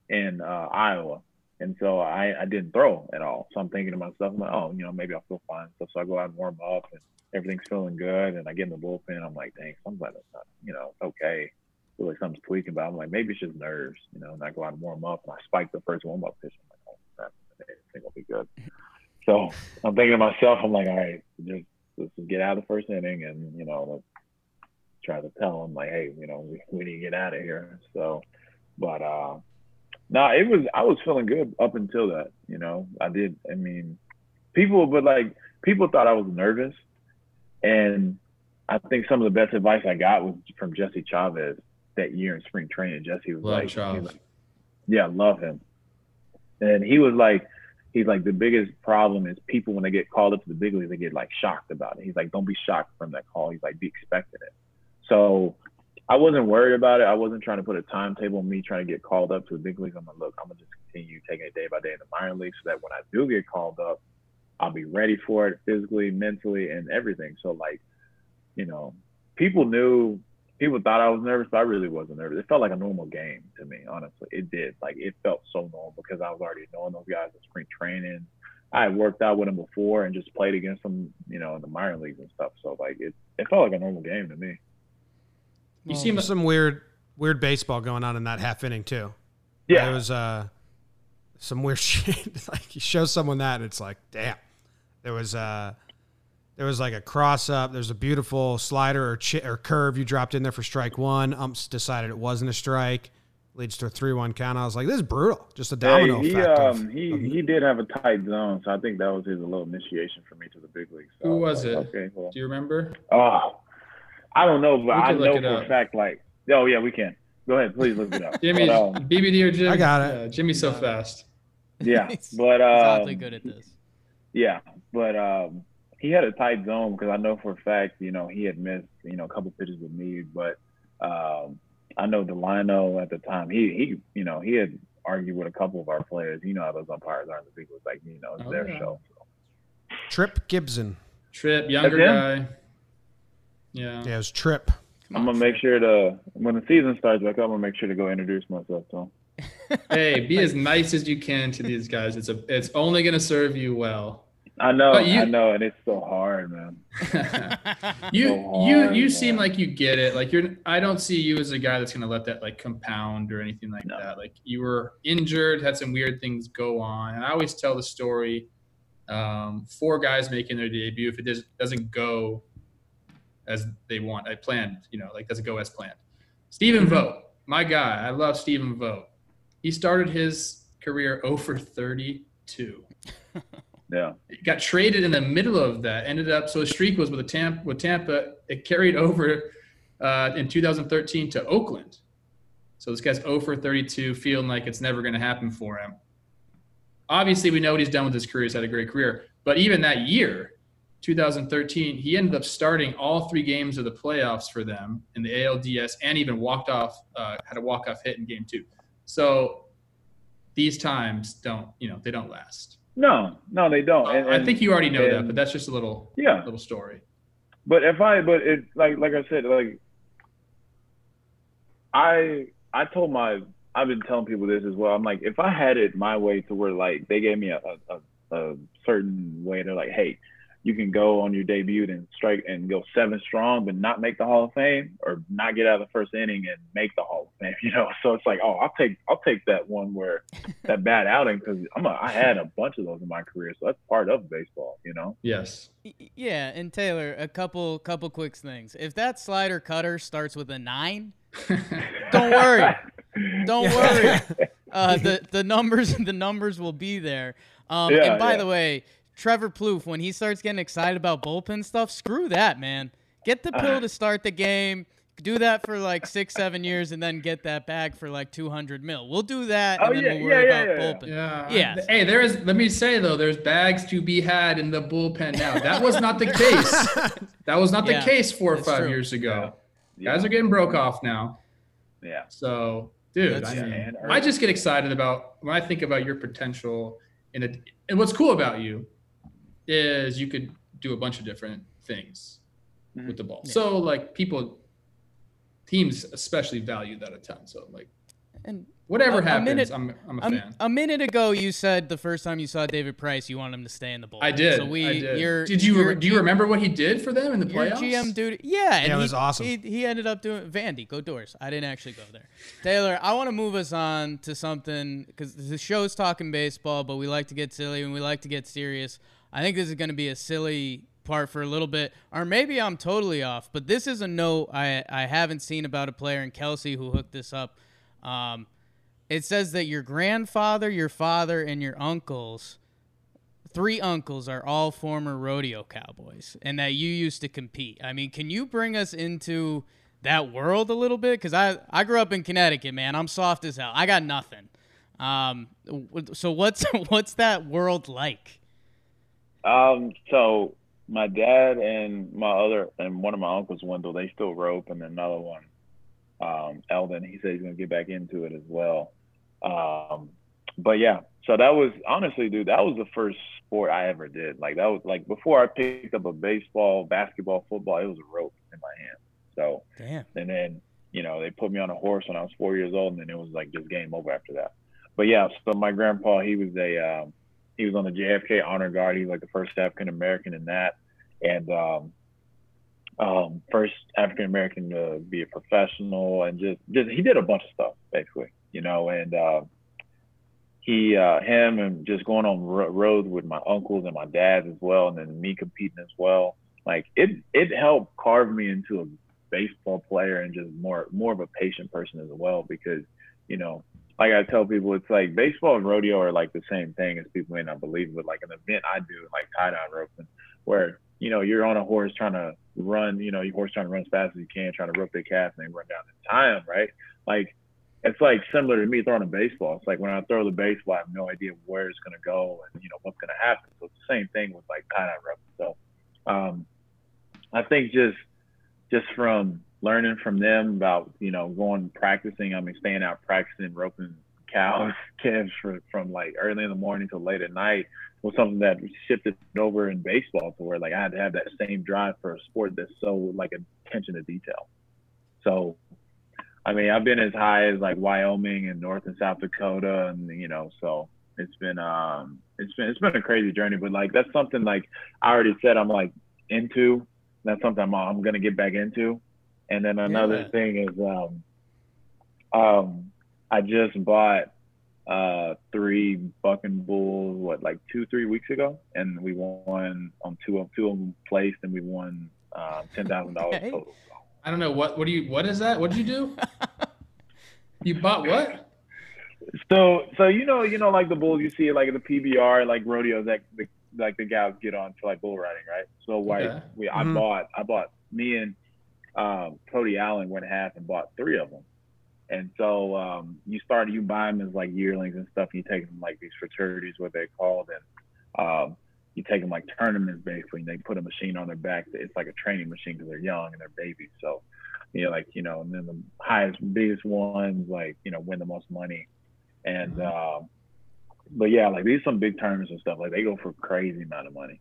in uh, Iowa, and so I I didn't throw at all. So I'm thinking to myself, I'm like, oh, you know, maybe I'll feel fine. So, so I go out and warm up, and everything's feeling good. And I get in the bullpen. I'm like, dang, something's like, not, you know, okay. Feel like something's tweaking, but I'm like, maybe it's just nerves, you know. And I go out and warm up, and I spike the first warm up pitch. I'm like, oh crap, everything will be good. So I'm thinking to myself, I'm like, all right, just let's just get out of the first inning, and you know, let's try to tell him like, hey, you know, we, we need to get out of here. So, but uh, no, it was I was feeling good up until that. You know, I did. I mean, people, but like people thought I was nervous, and I think some of the best advice I got was from Jesse Chavez that year in spring training. Jesse was like, he was like, yeah, love him, and he was like. He's like the biggest problem is people when they get called up to the big leagues they get like shocked about it. He's like, don't be shocked from that call. He's like, be expecting it. So I wasn't worried about it. I wasn't trying to put a timetable on me trying to get called up to the big leagues. I'm like, look, I'm gonna just continue taking it day by day in the minor leagues so that when I do get called up, I'll be ready for it physically, mentally, and everything. So like, you know, people knew, people thought I was nervous, but I really wasn't nervous. It felt like a normal game to me, honestly. It did. Like it felt so normal because I was already knowing those guys in spring training. I had worked out with them before and just played against them, you know, in the minor leagues and stuff. So like it, it felt like a normal game to me. You Well, seem some weird, weird baseball going on in that half inning too. Yeah. There was uh, some weird shit. like you show someone that, and it's like, damn. There was uh, there was like a cross up. There's a beautiful slider or chi- or curve you dropped in there for strike one. Umps decided it wasn't a strike. Leads to a three-one count. I was like, this is brutal. Just a domino Hey, he effect. of- um he of- he did have a tight zone, so I think that was his little initiation for me to the big leagues. So Who I was like, it? Okay, well, Do you remember? oh, I don't know, but I know for up. a fact. Like, oh yeah, we can. Go ahead, please look it up. Jimmy, But, um, BBD or Jim? I got it. Yeah, Jimmy's so fast. yeah, He's- but He's oddly um, good at this. Yeah, but um, he had a tight zone because I know for a fact, you know, he had missed, you know, a couple pitches with me, but um, I know Delino at the time, he he, you know, he had argued with a couple of our players. You know how those umpires are in the big leagues, like you know, it's Oh, their yeah. show. Trip Gibson. Trip, younger guy. Yeah. Yeah, it was Trip. I'm gonna make sure to when the season starts back up, I'm gonna make sure to go introduce myself to him. Hey, be as nice as you can to these guys. It's a it's only gonna serve you well. I know, you- I know, and it's so hard, man. you So you hard, you seem man. like you get it. Like you're I don't see you as a guy that's gonna let that like compound or anything like No. that. Like you were injured, had some weird things go on. And I always tell the story. Um, four guys making their debut. If it does, doesn't go as they want, I planned, you know, like doesn't go as planned. Stephen Mhm. Vogt, my guy. I love Stephen Vogt. He started his career 0 for 32 Yeah, got traded in the middle of that. Ended up so his streak was with a Tampa. With Tampa, it carried over uh, in 2013 to Oakland. So this guy's 0 for 32, feeling like it's never going to happen for him. Obviously, we know what he's done with his career. He's had a great career, but even that year, 2013, he ended up starting all three games of the playoffs for them in the ALDS, and even walked off, uh, had a walk off hit in game two. So these times don't, you know, they don't last. No, no, they don't. Oh, and- I think you already know that, but that's just a little yeah, little story. But if I, but it like like I said, like I I told my I've been telling people this as well. I'm like, if I had it my way to where like they gave me a a, a, a certain way, they're like, hey, you can go on your debut and strike and go seven strong, but not make the Hall of Fame, or not get out of the first inning and make the Hall of Fame. You know, so it's like, oh, I'll take I'll take that one where that bad outing because I'm a, I had a bunch of those in my career, so that's part of baseball. You know. Yes. Y- Yeah, and Taylor, a couple couple quick things. If that slider cutter starts with a nine, don't worry. Don't worry. Uh, the the numbers the numbers will be there. Um, Yeah, and by yeah. the way, Trevor Plouffe, when he starts getting excited about bullpen stuff, screw that, man. Get the pill uh-huh. to start the game. Do that for like six, seven years, and then get that bag for like two hundred mil. We'll do that, and Oh, then yeah, we'll worry yeah, yeah, about yeah. bullpen. Yeah. Yes. Hey, there is. Let me say though, there's bags to be had in the bullpen now. That was not the case. That was not Yeah, the case four or five true. years ago. Yeah. Guys are getting broke off now. yeah. So, dude, That's I, mean, I just get excited about when I think about your potential. In a, and what's cool about you is you could do a bunch of different things Mhm. with the ball. Yeah. So, like people, teams especially value that a ton. So, like And whatever A- a happens, minute- I'm I'm a a, fan. a minute ago, you said the first time you saw David Price, you wanted him to stay in the bullpen. I did. So we, I did. You're, did you you're- do you remember what he did for them in the Your playoffs? GM dude, yeah, and Yeah, it he, was awesome. He, he ended up doing Vandy. Go Dores. I didn't actually go there. Taylor, I want to move us on to something because the show's talking baseball, but we like to get silly and we like to get serious. I think this is going to be a silly part for a little bit, or maybe I'm totally off. But this is a note I I haven't seen about a player in Kelsey who hooked this up. Um, it says that your grandfather, your father, and your uncles, three uncles, are all former rodeo cowboys, and that you used to compete. I mean, can you bring us into that world a little bit? Because I I grew up in Connecticut, man. I'm soft as hell. I got nothing. Um, so what's what's that world like? Um, so my dad and my other and one of my uncles, Wendell, they still rope, and then another one, um, Eldon, he said he's gonna get back into it as well. Um, but yeah, so that was honestly, dude, that was the first sport I ever did. Like that was like before I picked up a baseball, basketball, football, it was a rope in my hand. So Damn. and then you know they put me on a horse when I was four years old, and then it was like just game over after that. But yeah, so my grandpa, he was a um, he was on the JFK Honor Guard. He's like the first African American in that, and um, um, first African American to be a professional, and just just he did a bunch of stuff basically, you know, and. Uh, he, uh, him, and just going on ro- road with my uncles and my dads as well, and then me competing as well. Like it, it helped carve me into a baseball player and just more, more of a patient person as well. Because, you know, like I tell people, it's like baseball and rodeo are like the same thing as people may not believe, but like an event I do, like tie down roping, where you know you're on a horse trying to run, you know, your horse trying to run as fast as you can, trying to rope their calf and then run down and tie them, right? Like it's like similar to me throwing a baseball. It's like when I throw the baseball, I have no idea where it's gonna go and you know what's gonna happen. So it's the same thing with like tie down roping. So um, I think just just from learning from them about you know going practicing. I mean, staying out practicing roping cows, calves for, from like early in the morning till late at night was something that shifted over in baseball to where like I had to have that same drive for a sport that's so like attention to detail. So, I mean, I've been as high as like Wyoming and North and South Dakota, and you know, so it's been um it's been it's been a crazy journey. But like that's something like I already said I'm like into. That's something I'm, I'm gonna get back into. And then another Yeah. thing is um um I just bought uh three bucking bulls what like two three weeks ago and we won on two of two of them placed and we won um ten thousand dollars Okay. total I don't know what. What do you? What is that? What did you do? you bought what? so so you know you know like the bulls you see like the PBR like rodeos that the, like the guys get on for like bull riding right so like Okay. we I Mhm. bought I bought me and um Cody Allen went half and bought three of them. And so um you start you buy them as like yearlings and stuff and you take them like these fraternities what they called and um you take them like tournaments basically and they put a machine on their back it's like a training machine because they're young and they're babies. So you know like you know and then the highest biggest ones like you know win the most money. And um but yeah like these are some big tournaments and stuff like they go for crazy amount of money.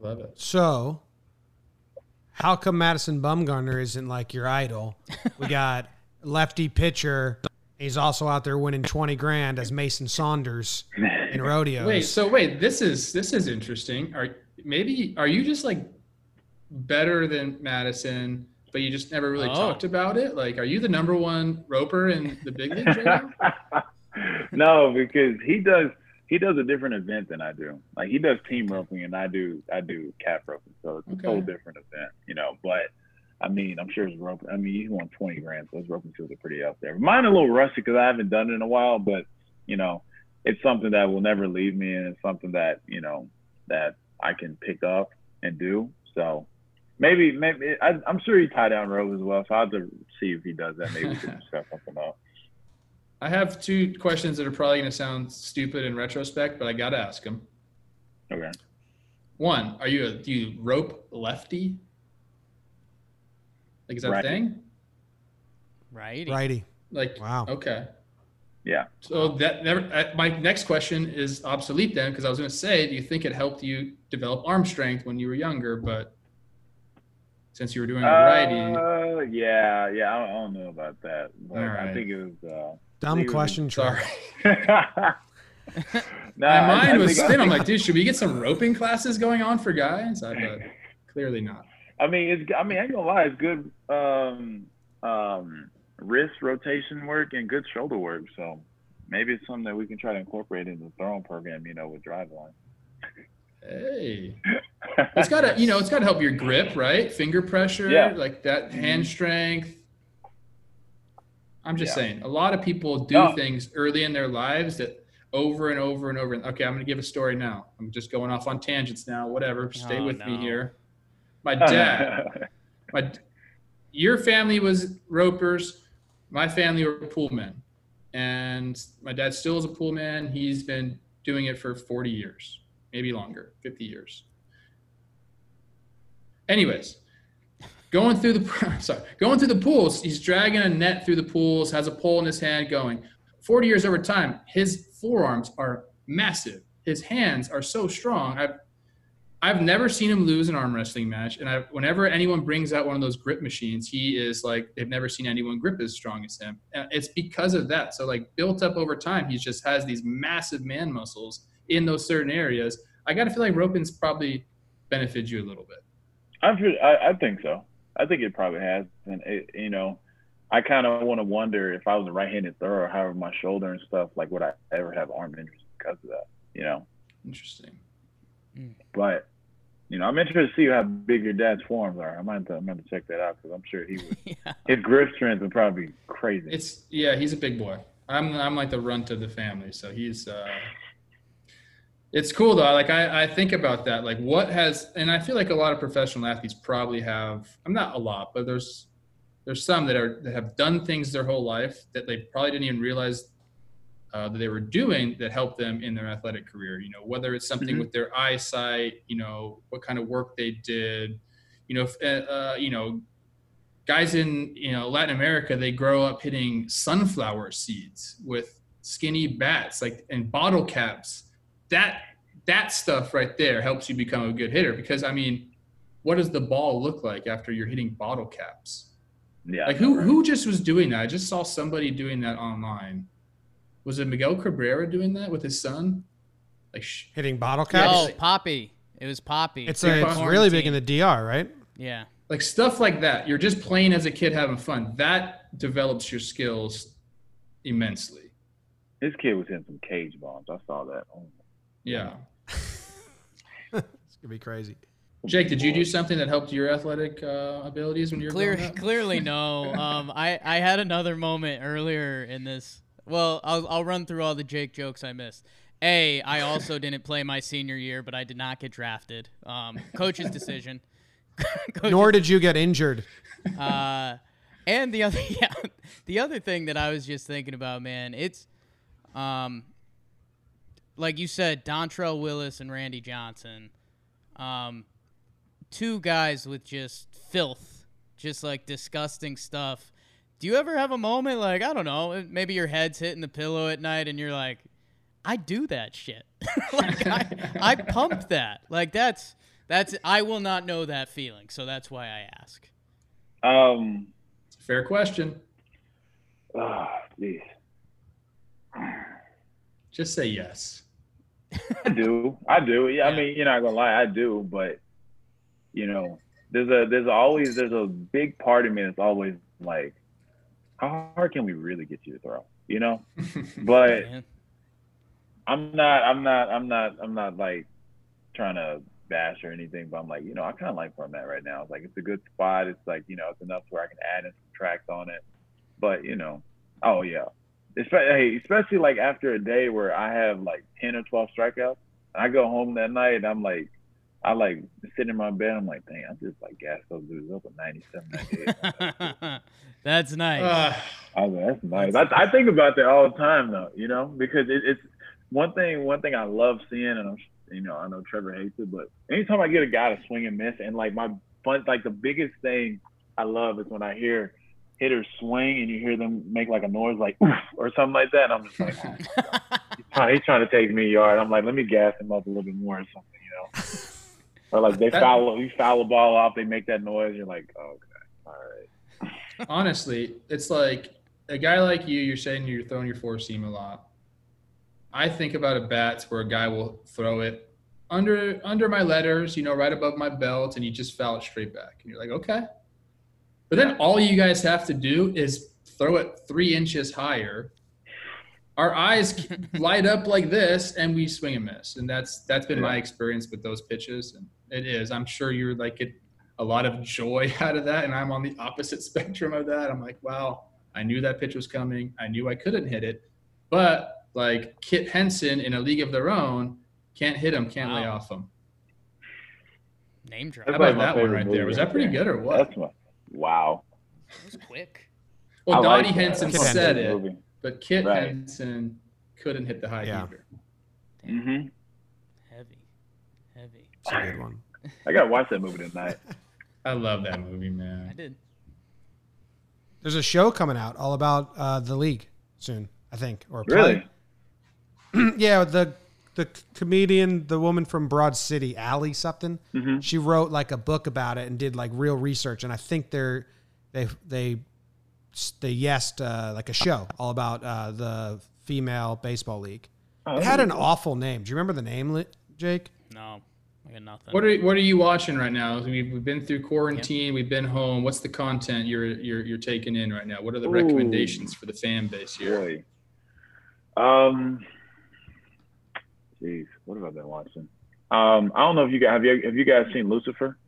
Love it. So, how come Madison Bumgarner isn't like your idol? We got lefty pitcher. He's also out there winning twenty grand as Mason Saunders in rodeos. Wait. So wait. This is this is interesting. Are maybe are you just like better than Madison, but you just never really Oh. talked about it? Like, are you the number one roper in the big leagues right now? no, because he does he does a different event than I do. Like he does team roping and I do I do calf roping, so it's a whole different event, you know. But I mean, I'm sure his roping. I mean, he won 20 grand, so his roping skills are pretty up there. Mine a little rusty because I haven't done it in a while, but you know, it's something that will never leave me, and it's something that you know that I can pick up and do. So maybe maybe I, I'm sure he tie down rope as well. So I'll have to see if he does that. Maybe we can set something up. I have two questions that are probably going to sound stupid in retrospect, but I got to ask them. Okay. One, are you a do you rope lefty? Like is that Right. a thing? Right. righty. Like Wow. okay. Yeah. So that never. uh, My next question is obsolete then, because I was going to say, do you think it helped you develop arm strength when you were younger? But since you were doing it righty, Uh, yeah, yeah. I don't, I don't know about that. But All I think it was. Uh, Dumb it- question, Trevor. sorry. nah, My mind I was spinning. I'm like, dude, should we get some roping classes going on for guys? I but clearly not. I mean, it's. I mean, I ain't gonna lie. It's good um, um, wrist rotation work and good shoulder work. So maybe it's something that we can try to incorporate into the throwing program. You know, with Driveline. Hey, it's got to you know it's got to help your grip, right? Finger pressure, Yeah. like that mm-hmm. hand strength. I'm just Yeah. saying, a lot of people do No. things early in their lives that over and over and over. Okay, I'm going to give a story now. I'm just going off on tangents now. Whatever, stay Oh, with me here. My oh, dad, my your family was ropers my family were pool men and my dad still is a pool man he's been doing it for 40 years maybe longer 50 years. Anyways going through the sorry going through the pools he's dragging a net through the pools has a pole in his hand going. 40 years over time his forearms are massive. His hands are so strong. I've I've never seen him lose an arm wrestling match, and I, whenever anyone brings out one of those grip machines, he is like they've never seen anyone grip as strong as him. And it's because of that. So like built up over time, he just has these massive man muscles in those certain areas. I got to feel like roping's probably benefited you a little bit. I'm sure, I, I think so. I think it probably has, and it, you know, I kind of want to wonder if I was a right-handed thrower, however my shoulder and stuff, like would I ever have arm injuries because of that? You know, Interesting. but you know, I'm interested to see how big your dad's forearms are. I might, to, I might to check that out because I'm sure he would. yeah. His grip strength would probably be crazy. It's yeah, he's a big boy. I'm I'm like the runt of the family, so he's. uh It's cool though. Like I I think about that. Like what has, and I feel like a lot of professional athletes probably have. I'm not a lot, but there's there's some that are that have done things their whole life that they probably didn't even realize uh, that they were doing that helped them in their athletic career. You know, whether it's something Mhm. with their eyesight, you know, what kind of work they did, you know, if, uh, uh, you know, guys in you know Latin America, they grow up hitting sunflower seeds with skinny bats, like and bottle caps. That that stuff right there helps you become a good hitter because I mean, what does the ball look like after you're hitting bottle caps? yeah. Like who who just was doing that? I just saw somebody doing that online. Was it Miguel Cabrera doing that with his son? Like sh- Hitting bottle No, caps. Papi. It was Papi. It's, You're a, it's really big in the DR, right? yeah. like stuff like that. You're just playing as a kid having fun. That develops your skills immensely. This kid was hitting some cage bombs. I saw that. Oh, Yeah. It's gonna be crazy. Jake, did you do something that helped your athletic uh, abilities when you were Clear, growing up? clearly no. Um, I, I had another moment earlier in this. Well, I'll, I'll run through all the Jake jokes I missed. A, I also didn't play my senior year, but I did not get drafted. Um, coach's decision. Coach's Nor did you get injured. uh, and the other, yeah, the other thing that I was just thinking about, man, it's, um, like you said, Dontrelle Willis and Randy Johnson, um, two guys with just filth, just like disgusting stuff. Do you ever have a moment like I don't know, maybe your head's hitting the pillow at night and you're like, I do that shit, like I, I pump that, like that's that's I will not know that feeling, so that's why I ask. Um. Fair question. Oh, jeez. Just say yes. I do. I do. Yeah, Yeah. I mean, you're not gonna lie, I do. But you know, there's a there's always there's a big part of me that's always like, how hard can we really get you to throw? You know. But Man. I'm not. I'm not. I'm not. I'm not like trying to bash or anything. But I'm like, you know, I kind of like where I'm at right now. It's like it's a good spot. It's like you know, it's enough where I can add and subtract on it. But you know, oh yeah. Especially, especially like after a day where I have like ten or twelve strikeouts, I go home that night and I'm like, I like sit in my bed. I'm like, dang, I just like gassed those dudes up at 97, 98. that's nice. Uh, I was like, that's nice. I, I think about that all the time though, you know, because it, it's one thing. One thing I love seeing, and I'm, you know, I know Trevor hates it, but anytime I get a guy to swing and miss, and like my fun, like the biggest thing I love is when I hear hitters swing and you hear them make like a noise like oof or something like that. And I'm just like, oh, he's, trying, he's trying to take me yard. I'm like, let me gas him up a little bit more or something, you know. Or like they That- foul, you foul the ball off, they make that noise. You're like, oh, okay, all right. honestly, it's like a guy like you, you're saying you're throwing your four seam a lot. I think about a bats where a guy will throw it under under my letters, you know, right above my belt, and you just foul it straight back. And you're like, okay. But then all you guys have to do is throw it three inches higher, our eyes light up like this and we swing and miss. And that's that's been my experience with those pitches. And it is. I'm sure you're like get a lot of joy out of that. And i'm on the opposite spectrum of that. I'm like wow i knew that pitch was coming. I knew i couldn't hit it. But like kit henson in a league of their own can't hit him can't lay off him Name drop. how about that one right there? was that pretty good or what? That's my wow. That was quick. well I like dottie hinson said Henson it movie. but kit Right. henson couldn't hit the high Yeah. heater Mhm. Heavy. Heavy. It's a good one. I gotta watch that movie tonight. i love that movie man. I did. There's a show coming out all about uh, the league soon, I think, or play. Really? yeah, the the comedian, the woman from Broad City, Allie something. Mhm. She wrote like a book about it and did like real research, and I think they're they they they yesed uh, like a show all about uh, the female baseball league. Oh, It had an cool. awful name. Do you remember the name, Jake? No, I got nothing. What are what are you watching right now? We've, we've been through quarantine. We've been home. What's the content you're you're you're taking in right now? What are the Ooh. recommendations for the fan base here? Boy. Um. Jeez, what have I been watching? Um, I don't know if you guys have you have you guys seen Lucifer?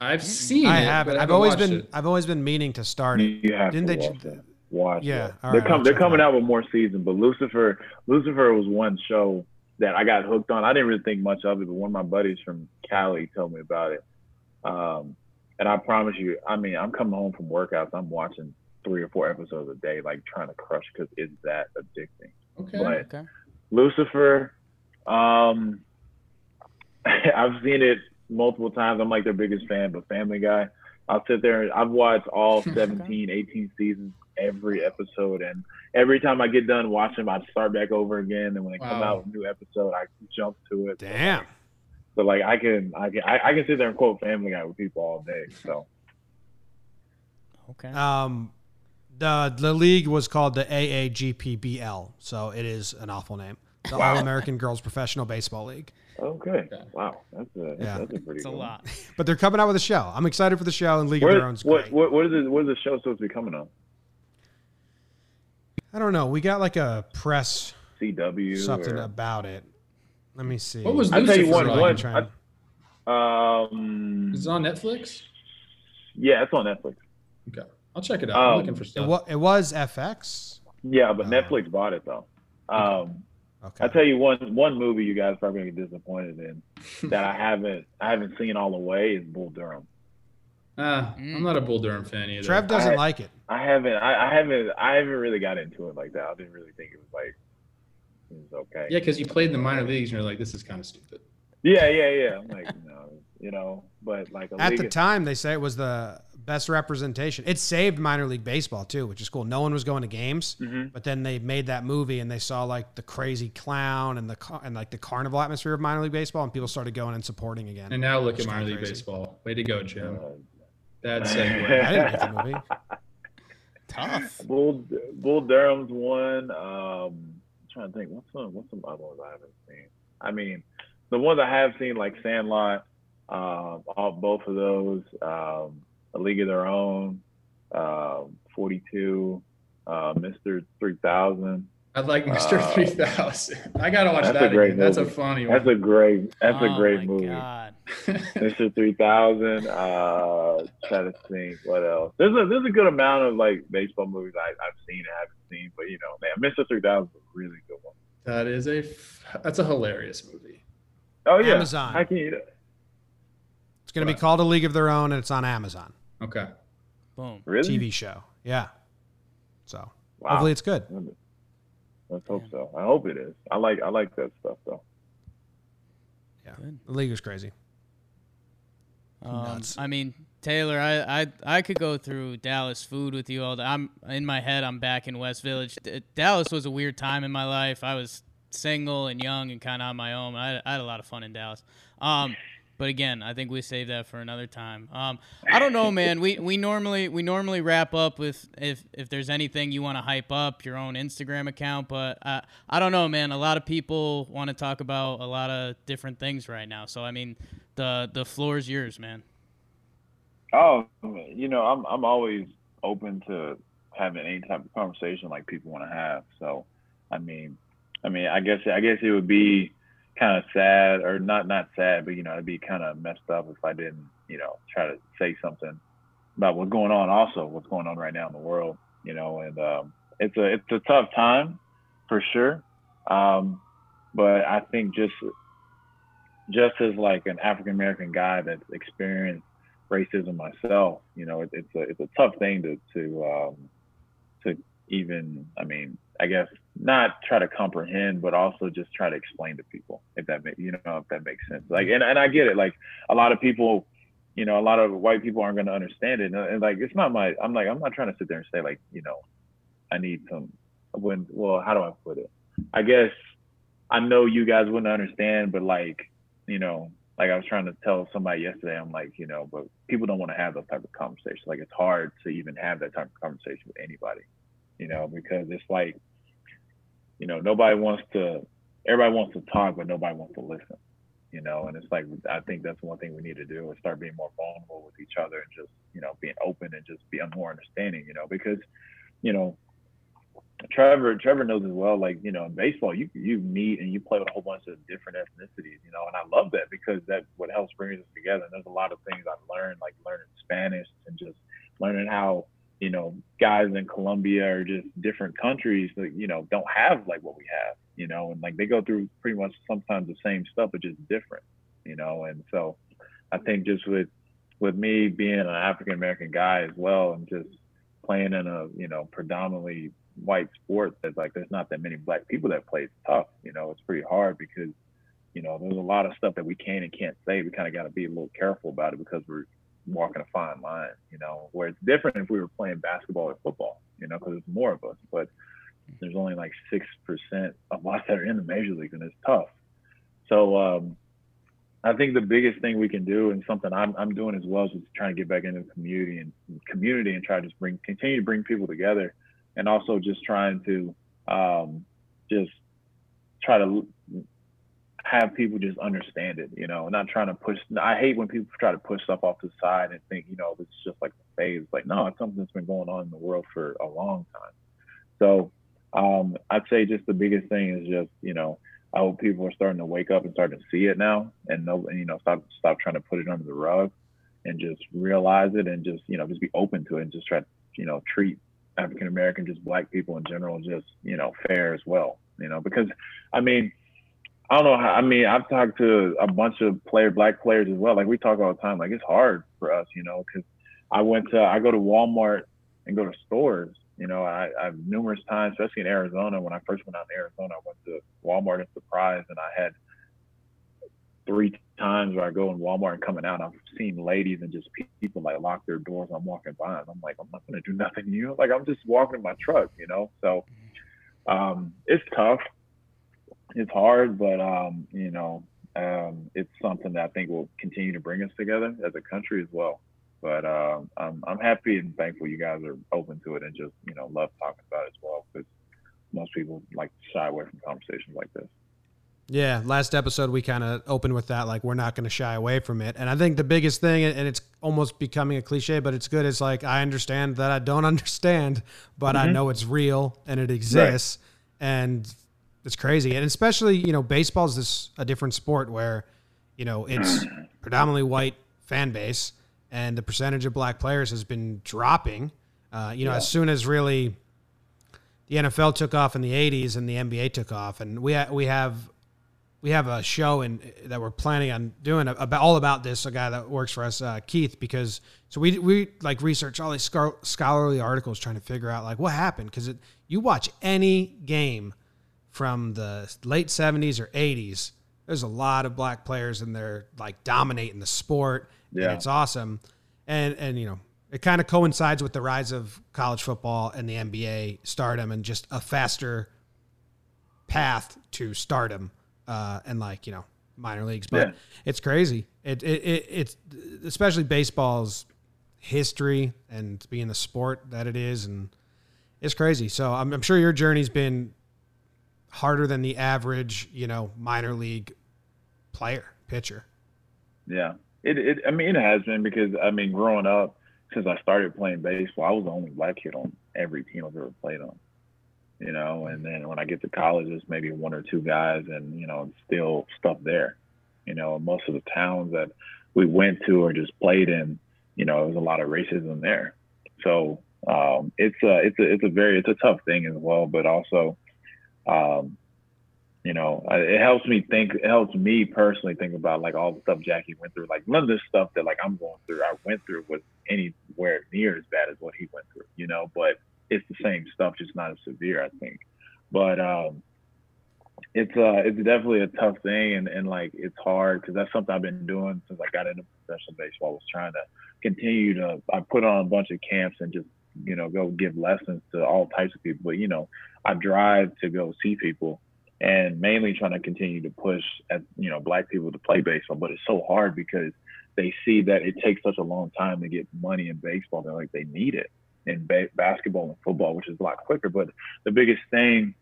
I've seen I it. haven't. but I I've always been it. I've always been meaning to start it. You have Didn't to they watch ju- that. Watch Yeah, that. they're right, com- they're coming out. out with more seasons, but Lucifer Lucifer was one show that I got hooked on. I didn't really think much of it, but one of my buddies from Cali told me about it. Um, and I promise you, I mean, I'm coming home from workouts. I'm watching three or four episodes a day, like trying to crush because it's that addicting. Okay. But Okay. Lucifer, um, I've seen it multiple times. I'm like their biggest fan, but Family Guy, I'll sit there and I've watched all 17, 18 seasons, every episode. And every time I get done watching them, I start back over again. And when they come out with a new episode, I jump to it. Damn. So like I can, I can, I, I can sit there and quote Family Guy with people all day. So Okay. Um, the the league was called the AAGPBL, so it is an awful name. The Wow. All American Girls Professional Baseball League. okay, Okay. wow, that's a Yeah. that's a pretty It's a good one. lot. But they're coming out with a show. I'm excited for the show, and League of Their Where, Own's what, what, what, what is it? What is the show supposed to be coming on? I don't know. We got like a press CW something or, about it. Let me see. What was I tell you one, like? one, Trying- um, Is it on Netflix? yeah, it's on Netflix. Okay. I'll check it out. I'm Um, looking for It, stuff. wa- it was FX. Yeah, but Oh. Netflix bought it though. Um, Okay. I tell you one one movie you guys are probably gonna get disappointed in that I haven't I haven't seen all the way is Bull Durham. Ah, Mm. I'm not a Bull Durham fan either. Trev doesn't I- like it. I haven't I, I haven't I haven't really got into it like that. I didn't really think it was like it was okay. Yeah, because you played in the minor leagues and you're like, this is kind of stupid. Yeah, yeah, yeah. I'm like, no, you know, but like a At league the time, they say it was the best representation. It saved minor league baseball too, which is cool. No one was going to games, Mhm. but then they made that movie and they saw like the crazy clown and the and like the carnival atmosphere of minor league baseball, and people started going and supporting again. And now look at It's minor kinda league crazy. baseball. Way to go, Jim. That's Bad I didn't like the movie. Tough. Bull Bull Durham's one. Um, I'm trying to think. What's some What's some other ones I haven't seen? I mean, the ones I have seen, like Sandlot, um, all both of those, um, A League of Their Own, um, 42, uh, Mister 3000. I like Mr. Uh, 3000. I gotta watch that's a that great again. That's a movie. funny That's one. a great. That's oh a great my movie. God. Mr. 3000. Uh, try to think what else. There's a there's a good amount of like baseball movies I, I've seen and haven't seen, but you know, man, Mr. 3000 is a really good one. that is a f- that's a hilarious movie. Oh yeah, Amazon. I can eat it. It's going to be called A League of Their Own, and it's on Amazon Okay. Boom. Really? TV show. Yeah. So Wow. hopefully it's good. Let's hope so. I hope it is. I like I like that stuff though. Yeah. Good. The league is crazy. Um, I mean, Taylor, I, I I could go through Dallas food with you all day. I'm in my head. I'm back in West Village. D- Dallas was a weird time in my life. I was single and young and kind of on my own. I, I had a lot of fun in Dallas. Um, but again, I think we save that for another time. Um, I don't know, man. We we normally we normally wrap up with if if there's anything you want to hype up your own Instagram account, but uh, I don't know, man. A lot of people want to talk about a lot of different things right now. So I mean, the the floor is yours, man. Oh, you know, I'm I'm always open to having any type of conversation like people want to have. So, I mean, I mean, I guess I guess it would be kind of sad or not not sad, but you know, it'd be kind of messed up if I didn't, you know, try to say something about what's going on. Also, what's going on right now in the world, you know, and um, it's a it's a tough time for sure. Um, but I think just just as like an African American guy that's experienced racism myself, you know, it, it's a it's a tough thing to to um, to even, I mean, I guess not try to comprehend, but also just try to explain to people if that makes you know if that makes sense. Like, and, and I get it. Like a lot of people, you know, a lot of white people aren't going to understand it. And, and, like, it's not my. I'm like, I'm not trying to sit there and say like, you know, I need some. When well, how do I put it? I guess I know you guys wouldn't understand, but like, you know, like I was trying to tell somebody yesterday, I'm like, you know, but people don't want to have those type of conversations. Like it's hard to even have that type of conversation with anybody, you know, because it's like you know, nobody wants to, everybody wants to talk, but nobody wants to listen, you know, and it's like, I think that's one thing we need to do is start being more vulnerable with each other and just, you know, being open and just being more understanding, you know, because, you know, Trevor, Trevor knows as well, like, you know, in baseball, you, you meet and you play with a whole bunch of different ethnicities, you know, and I love that because that what helps bring us together. And there's a lot of things I've learned, like learning Spanish and just learning how, you know, guys in Colombia or just different countries that, you know, don't have like what we have, you know, and like they go through pretty much sometimes the same stuff, but just different, you know. And so I think just with with me being an African American guy as well and just playing in a, you know, predominantly white sport that like there's not that many black people that play it's tough, you know, it's pretty hard because, you know, there's a lot of stuff that we can and can't say. We kind of got to be a little careful about it because we're walking a fine line, you know, where it's different if we were playing basketball or football, you know, because there's more of us. But there's only like 6% of us that are in the major league, and it's tough. So um, I think the biggest thing we can do, and something I'm, I'm doing as well, is just trying to get back into the community and community and try to just bring, continue to bring people together, and also just trying to um, just try to have people just understand it, you know, not trying to push. I hate when people try to push stuff off to the side and think, you know, it's just like a phase. Like, no, it's something that's been going on in the world for a long time. So um, I'd say just the biggest thing is just, you know, I hope people are starting to wake up and starting to see it now and know, and, you know, stop, stop trying to put it under the rug and just realize it and just, you know, just be open to it and just try to, you know, treat African American, just black people in general, just, you know, fair as well, you know, because I mean, I don't know how. I mean, I've talked to a bunch of player, black players as well. Like we talk all the time. Like it's hard for us, you know, because I went to, I go to Walmart and go to stores. You know, I, I've numerous times, especially in Arizona. When I first went out to Arizona, I went to Walmart and Surprise, and I had three times where I go in Walmart and coming out, I've seen ladies and just people like lock their doors. I'm walking by, and I'm like, I'm not gonna do nothing to you. Like I'm just walking in my truck, you know. So um, it's tough it's hard, but um, you know, um, it's something that I think will continue to bring us together as a country as well. But um, I'm I'm happy and thankful you guys are open to it and just you know love talking about it as well because most people like shy away from conversations like this. Yeah, last episode we kind of opened with that, like we're not going to shy away from it. And I think the biggest thing, and it's almost becoming a cliche, but it's good. It's like I understand that I don't understand, but mm-hmm. I know it's real and it exists. Right. And it's crazy, and especially you know baseball is this a different sport where you know it's predominantly white fan base, and the percentage of black players has been dropping. Uh, you know, yeah. as soon as really the NFL took off in the '80s and the NBA took off, and we ha- we have we have a show in that we're planning on doing about all about this. A guy that works for us, uh, Keith, because so we we like research all these scholarly articles trying to figure out like what happened because you watch any game from the late 70s or 80s, there's a lot of black players and they're like dominating the sport. Yeah. And it's awesome. And, and, you know, it kind of coincides with the rise of college football and the NBA stardom and just a faster path to stardom uh, and like, you know, minor leagues. But yeah. it's crazy. It, it, it, it's especially baseball's history and being the sport that it is. And it's crazy. So I'm, I'm sure your journey's been harder than the average, you know, minor league player, pitcher. Yeah. It, it I mean it has been because I mean growing up since I started playing baseball, I was the only black kid on every team I've ever played on. You know, and then when I get to college, there's maybe one or two guys, and you know, still stuff there. You know, most of the towns that we went to or just played in, you know, there was a lot of racism there. So um, it's a it's a it's a very it's a tough thing as well, but also, um, you know, it helps me think. It helps me personally think about like all the stuff Jackie went through. Like none of this stuff that like I'm going through, I went through was anywhere near as bad as what he went through. You know, but it's the same stuff, just not as severe, I think. But um, it's uh it's definitely a tough thing and, and like it's hard because that's something I've been doing since I got into professional baseball. I was trying to continue to I put on a bunch of camps and just you know go give lessons to all types of people. But you know I drive to go see people and mainly trying to continue to push at you know black people to play baseball. But it's so hard because they see that it takes such a long time to get money in baseball. They're like they need it in ba- basketball and football, which is a lot quicker. But the biggest thing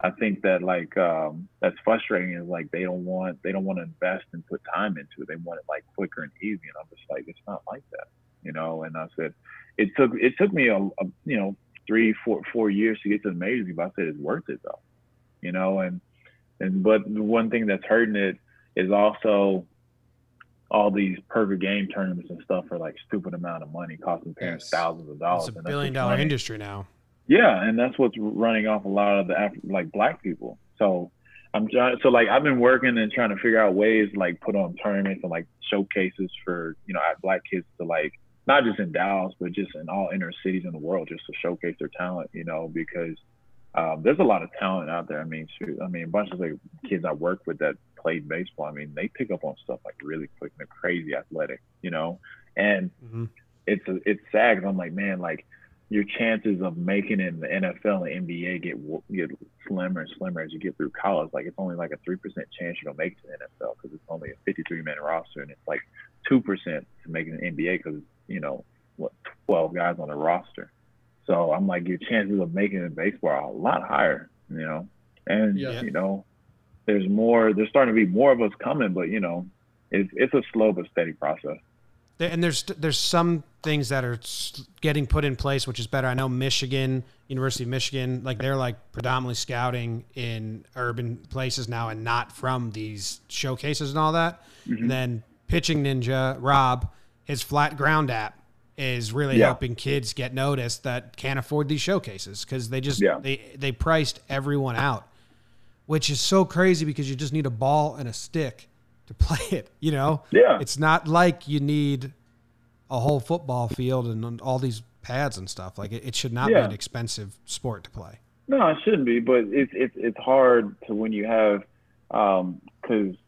I think that like um, that's frustrating is like they don't want they don't want to invest and put time into it. They want it like quicker and easy, and I'm just like it's not like that, you know. And I said it took it took me a, a you know three four four years to get to the majors, but I said it's worth it though, you know. And and but the one thing that's hurting it is also all these perfect game tournaments and stuff for like stupid amount of money, costing parents yes. thousands of dollars. It's a billion dollar industry now. Yeah, and that's what's running off a lot of the Af- like black people. So I'm trying. So like I've been working and trying to figure out ways like put on tournaments and like showcases for you know black kids to like not just in Dallas but just in all inner cities in the world just to showcase their talent. You know because um, there's a lot of talent out there. I mean, shoot, I mean, a bunch of like kids I work with that played baseball. I mean, they pick up on stuff like really quick. And they're crazy athletic, you know. And mm-hmm. it's a, it's sad because I'm like, man, like your chances of making it in the NFL and NBA get get slimmer and slimmer as you get through college. Like it's only like a three percent chance you're gonna make it to the NFL because it's only a 53 man roster, and it's like two percent to make it in the NBA because you know what 12 guys on the roster. So I'm like your chances of making it in baseball are a lot higher, you know. And yeah. you know, there's more. There's starting to be more of us coming, but you know, it's it's a slow but steady process and there's there's some things that are getting put in place, which is better. I know Michigan, University of Michigan, like they're like predominantly scouting in urban places now and not from these showcases and all that. Mm-hmm. And then Pitching Ninja, Rob, his flat ground app is really yeah. helping kids get noticed that can't afford these showcases because they just yeah. they they priced everyone out, which is so crazy because you just need a ball and a stick to play it. You know, yeah, it's not like you need a whole football field and all these pads and stuff. Like it, it should not yeah. be an expensive sport to play. No, it shouldn't be, but it's it's it's hard to when you have because um,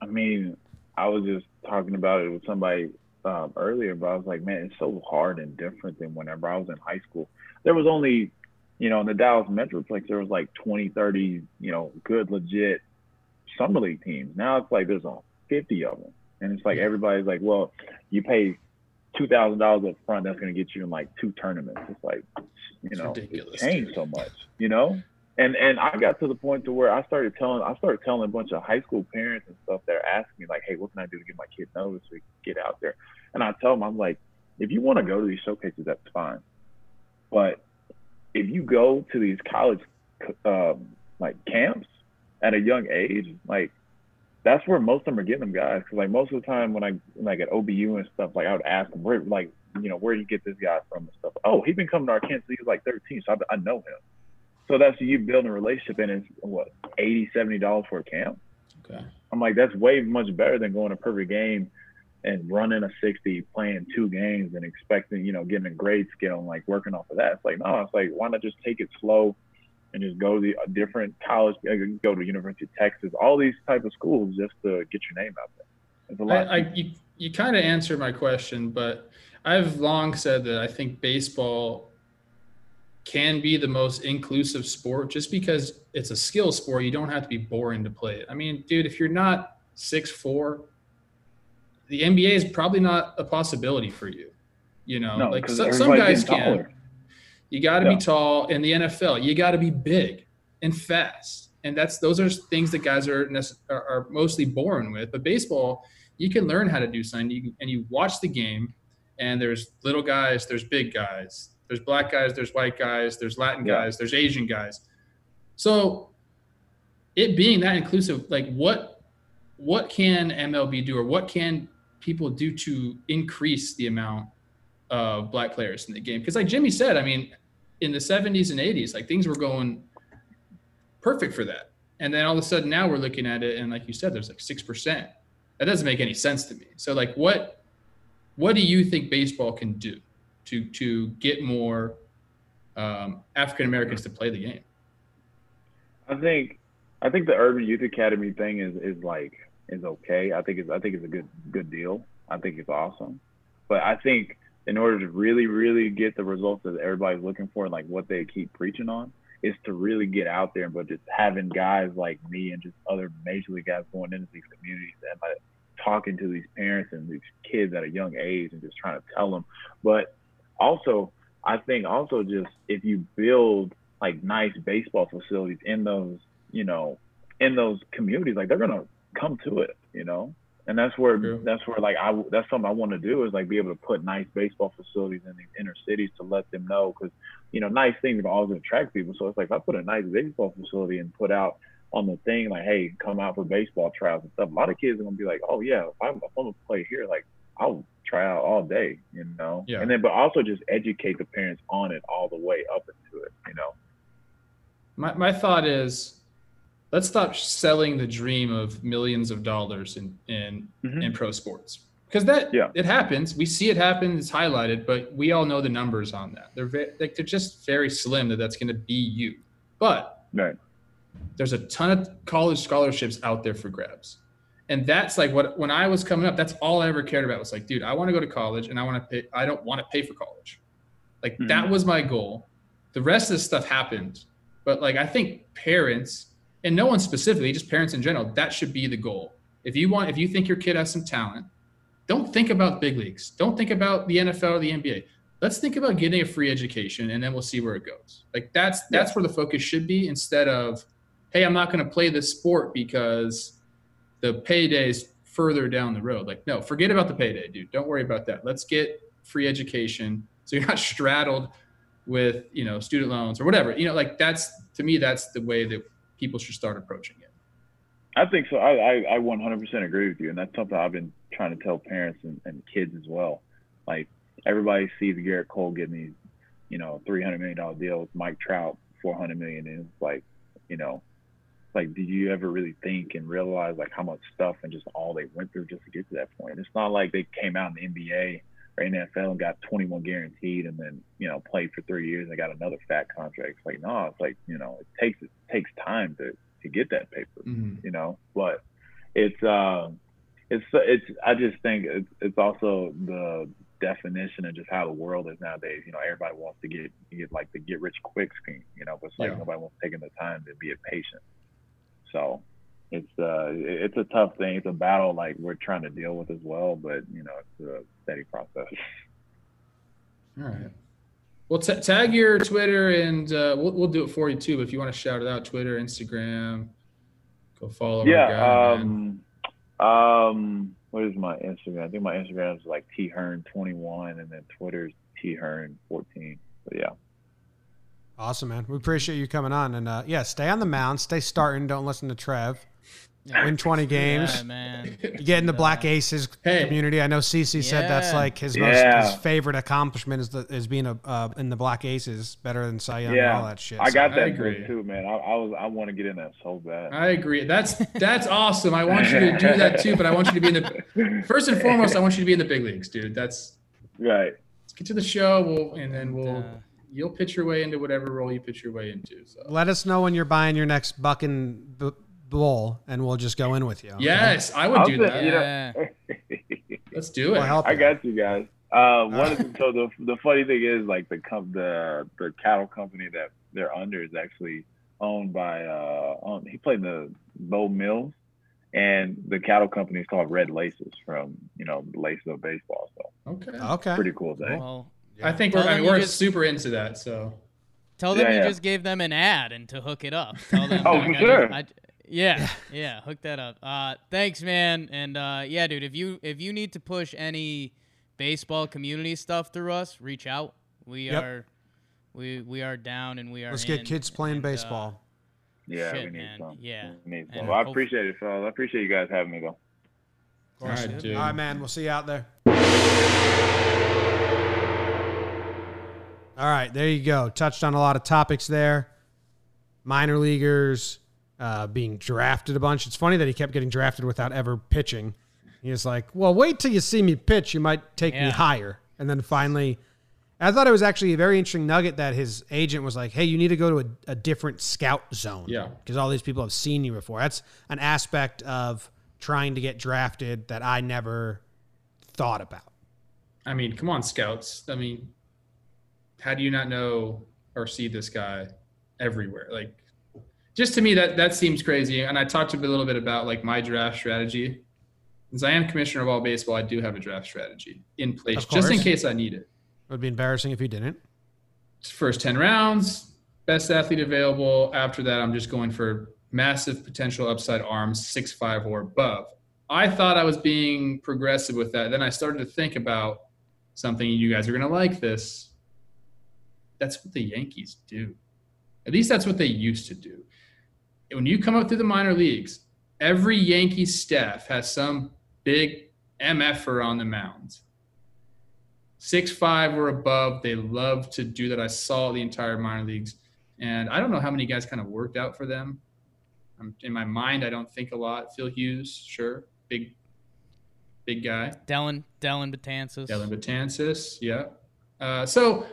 I mean I was just talking about it with somebody um, earlier, but I was like, man, it's so hard and different than whenever I was in high school. There was only, you know, in the Dallas Metroplex, there was like 20, 30, you know, good, legit summer league teams. Now it's like there's a 50 of them. And it's like everybody's like, well, you pay two thousand dollars up front. That's going to get you in like two tournaments. It's like, you know, it's changed dude. so much. You know, and and I got to the point to where I started telling I started telling a bunch of high school parents and stuff. They're asking me like, hey, what can I do to get my kid noticed so we can get out there? And I tell them, I'm like, if you want to go to these showcases, that's fine. But if you go to these college um, like camps at a young age, like that's where most of them are getting them guys. Cause like most of the time when I like at OBU and stuff, like I would ask them where, like, you know, where do you get this guy from and stuff. Oh, he's been coming to Arkansas. He was like 13, so I, I know him. So that's you building a relationship, and it's what 80 70 dollars for a camp. Okay. I'm like, that's way much better than going to a perfect game and running a 60, playing two games, and expecting, you know, getting a grade scale and like working off of that. It's like, no, it's like, why not just take it slow and just go to a different college, uh, go to University of Texas, all these type of schools just to get your name out there. It's a lot. I, I you, you kind of answered my question, but I've long said that I think baseball can be the most inclusive sport just because it's a skill sport. You don't have to be boring to play it. I mean, dude, if you're not six four, the NBA is probably not a possibility for you. You know, no, like so, some guys can. You got to yeah. be tall in the NFL. You got to be big and fast. And that's those are things that guys are, are, are mostly born with. But baseball, you can learn how to do something. You, and you watch the game, and there's little guys, there's big guys, There's black guys, there's white guys, there's Latin Yeah. guys, there's Asian guys. So it being that inclusive, like what what can MLB do or what can people do to increase the amount of black players in the game? Because like Jimmy said, I mean, in the 70s and 80s, like things were going perfect for that. And then all of a sudden now we're looking at it and like you said, there's like six percent. That doesn't make any sense to me. So like what what do you think baseball can do to to get more um, African Americans to play the game? I think I think the Urban Youth Academy thing is is like is okay. I think it's I think it's a good good deal. I think it's awesome. But I think in order to really really get the results that everybody's looking for, and like what they keep preaching on, is to really get out there. But just having guys like me and just other major league guys going into these communities and like talking to these parents and these kids at a young age and just trying to tell them. But also, I think also just if you build like nice baseball facilities in those, you know, in those communities, like they're gonna come to it, you know. And that's where that's where like I that's something I want to do is like be able to put nice baseball facilities in these inner cities to let them know because you know nice things are always attract people. So it's like if I put a nice baseball facility and put out on the thing like hey come out for baseball trials and stuff. A lot of kids are gonna be like oh yeah if I'm, if I'm gonna play here like I'll try out all day, you know. Yeah. And then but also just educate the parents on it all the way up into it, you know. My my thought is let's stop selling the dream of millions of dollars in in, Mhm. in pro sports. Because that Yeah. it happens. We see it happen, it's highlighted, but we all know the numbers on that. They're very, like they're just very slim that that's going to be you. But Right. there's a ton of college scholarships out there for grabs. And that's like what when I was coming up, that's all I ever cared about was like, dude, I want to go to college and I want to pay I don't want to pay for college. Like Mhm. that was my goal. The rest of this stuff happened. But like I think parents and no one specifically, just parents in general, that should be the goal. If you want if you think your kid has some talent, don't think about big leagues. Don't think about the NFL or the NBA. Let's think about getting a free education and then we'll see where it goes. Like that's that's where the focus should be instead of hey, I'm not going to play this sport because the payday is further down the road. Like, no, forget about the payday, dude. Don't worry about that. Let's get free education so you're not straddled with, you know, student loans or whatever. You know, like that's to me, that's the way that people should start approaching it. I think so. I, I, I 100% agree with you. And that's something I've been trying to tell parents and, and kids as well. Like, everybody sees Gerrit Cole getting these, you know, $300 million deals, Mike Trout, $400 million. And it's like, you know, like, did you ever really think and realize, like, how much stuff and just all they went through just to get to that point? It's not like they came out in the NBA or NFL and got 21 guaranteed and then, you know, played for three years and got another fat contract. It's like, no, it's like, you know, it takes, it takes time to, to get that paper Mhm. you know. But it's um, it's it's. I just think it's it's also the definition of just how the world is nowadays. You know, everybody wants to get get like the get rich quick scheme. You know, but it's like Yeah. nobody wants taking the time to be a patient. So it's uh it's a tough thing. It's a battle like we're trying to deal with as well. But you know, it's a steady process. All right. Well, t- tag your Twitter and uh, we'll, we'll do it for you too. But if you want to shout it out, Twitter, Instagram, go follow our guy, yeah. man. Um. Um. What is my Instagram? I think my Instagram is like T Hearn twenty one, and then Twitter's T Hearn fourteen. But yeah. Awesome, man. We appreciate you coming on. And uh, yeah, stay on the mound, stay starting. Don't listen to Trev. Win 20 games. Yeah, man. You get in the Black Aces Hey. community. I know CC said that's like his Yeah. most his favorite accomplishment is the, is being a uh, in the Black Aces, better than Cy Young and Yeah. all that shit. I got I that agree. too, man. I, I was I want to get in that so bad. I agree. That's that's awesome. I want you to do that too, but I want you to be in the first and foremost. I want you to be in the big leagues, dude. That's right. let's get to the show, we'll, and then we'll Uh, you'll pitch your way into whatever role you pitch your way into. So Let us know when you're buying your next Bucking b- bowl, and we'll just go in with you. okay? yes, I would I'll do say- that. you know- Let's do it. We'll I you. got you guys. Uh, one of the, so the the funny thing is like the com- the the cattle company that they're under is actually owned by uh owned, he played in the Bo Mills and the cattle company is called Red Laces from you know the Laces of baseball. So Okay. Okay. pretty cool thing. Well, I think Tell we're, I mean, we're just- super into that. So Tell them Yeah, you yeah. just gave them an ad and to hook it up. Tell them. Oh, for sure. I- yeah, yeah, hook that up. Uh, thanks, man. And uh, yeah, dude, if you if you need to push any baseball community stuff through us, reach out. We Yep. are We we are down and we are. Let's get kids playing and, uh, baseball. Yeah, Shit, we need man. some. Yeah. We need some. And Well, I appreciate it, fellas. I appreciate you guys having me, though. All right, dude. All right, man. We'll see you out there. All right, there you go. Touched on a lot of topics there. Minor leaguers uh, being drafted a bunch. It's funny that he kept getting drafted without ever pitching. He was like, "Well, wait till you see me pitch. You might take me higher." And then finally, I thought it was actually a very interesting nugget that his agent was like, "Hey, you need to go to a, a different scout zone." Yeah. because all these people have seen you before. That's an aspect of trying to get drafted that I never thought about. I mean, come on, scouts. I mean, how do you not know or see this guy everywhere? Like, just to me, that that seems crazy. And I talked a little bit about like my draft strategy. Since I am commissioner of all baseball, I do have a draft strategy in place just in case I need it. It would be embarrassing if you didn't. First ten rounds, best athlete available. After that, I'm just going for massive potential upside arms, six five or above. I thought I was being progressive with that. Then I started to think about something. You guys are going to like this. That's what the Yankees do. At least that's what they used to do. When you come up through the minor leagues, every Yankee staff has some big MFer on the mound. Six five or above, they love to do that. I saw the entire minor leagues, and I don't know how many guys kind of worked out for them. Um, in my mind, I don't think a lot. Phil Hughes, sure, big, big guy. Dellin Dellin Betances. Dellin Betances, yeah. Uh, so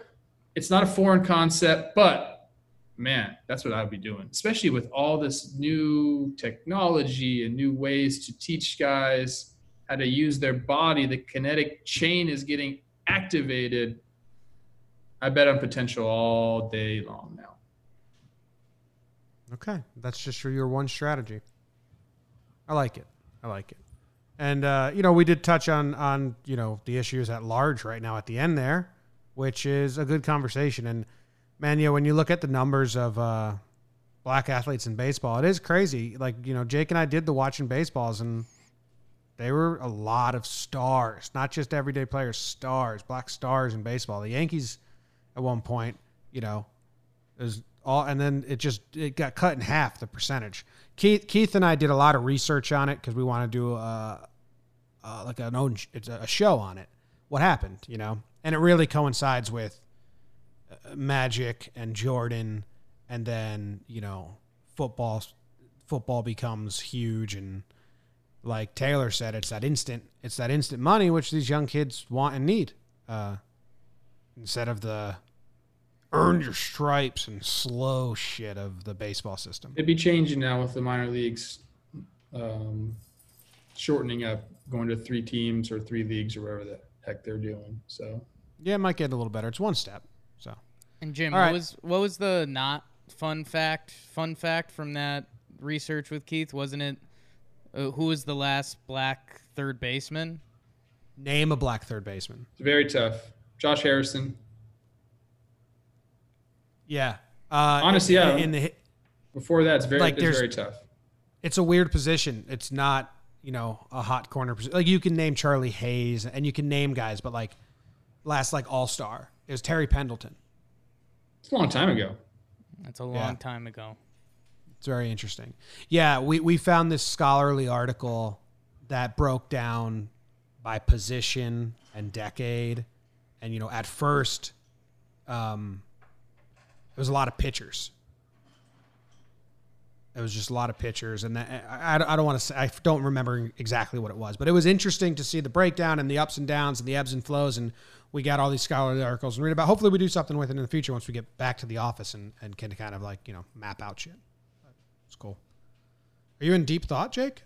it's not a foreign concept, but man, that's what I would be doing, especially with all this new technology and new ways to teach guys how to use their body. The kinetic chain is getting activated. I bet on potential all day long now. Okay, that's just your one strategy. I like it. I like it. And uh, you know, we did touch on on you know the issues at large right now at the end there, which is a good conversation. And man, you know, when you look at the numbers of uh, black athletes in baseball, it is crazy. Like you know, Jake and I did the watching baseballs, and they were a lot of stars, not just everyday players, stars, black stars in baseball. The Yankees, at one point, you know, is all, and then it just it got cut in half the percentage. Keith Keith and I did a lot of research on it because we want to do a, uh like an own it's a show on it. What happened, you know, and it really coincides with uh, Magic and Jordan, and then you know football football becomes huge and like Taylor said, it's that instant it's that instant money which these young kids want and need. Uh, instead of the earn your stripes and slow shit of the baseball system. It'd be changing now with the minor leagues um, shortening up, going to three teams or three leagues or whatever the heck they're doing. So Yeah, it might get a little better. It's one step. So And Jim, All what right. was what was the not fun fact? Fun fact from that research with Keith, wasn't it? Uh, who was the last black third baseman? name a black third baseman. it's very tough. Josh Harrison. Yeah. Uh, Honestly, in, yeah. In the, Before that, it's very Like, it's there's- very tough. it's a weird position. It's not you know a hot corner position. Like you can name Charlie Hayes and you can name guys, but like last like All Star, it was Terry Pendleton. It's a long time ago. That's a long Yeah. time ago. It's very interesting. Yeah, we, we found this scholarly article that broke down by position and decade. And, you know, at first, um, it was a lot of pitchers. It was just a lot of pitchers. And that, I, I don't want to say, I don't remember exactly what it was, but it was interesting to see the breakdown and the ups and downs and the ebbs and flows. And we got all these scholarly articles and read about. Hopefully, we do something with it in the future once we get back to the office and, and can kind of like, you know, map out shit. It's cool. Are you in deep thought, Jake?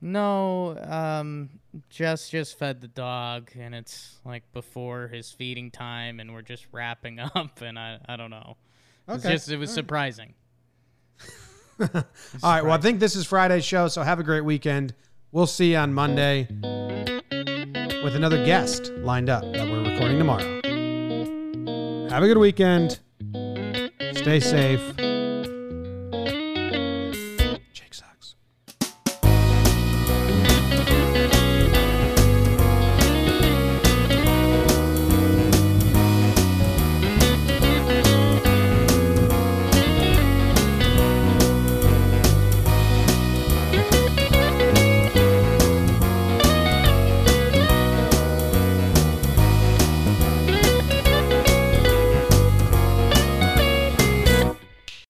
No, um, Jess just fed the dog, and it's like before his feeding time, and we're just wrapping up, and I, I don't know. It's Okay. just it was surprising. All right. Well, I think this is Friday's show, so have a great weekend. We'll see you on Monday with another guest lined up that we're recording tomorrow. Have a good weekend. Stay safe.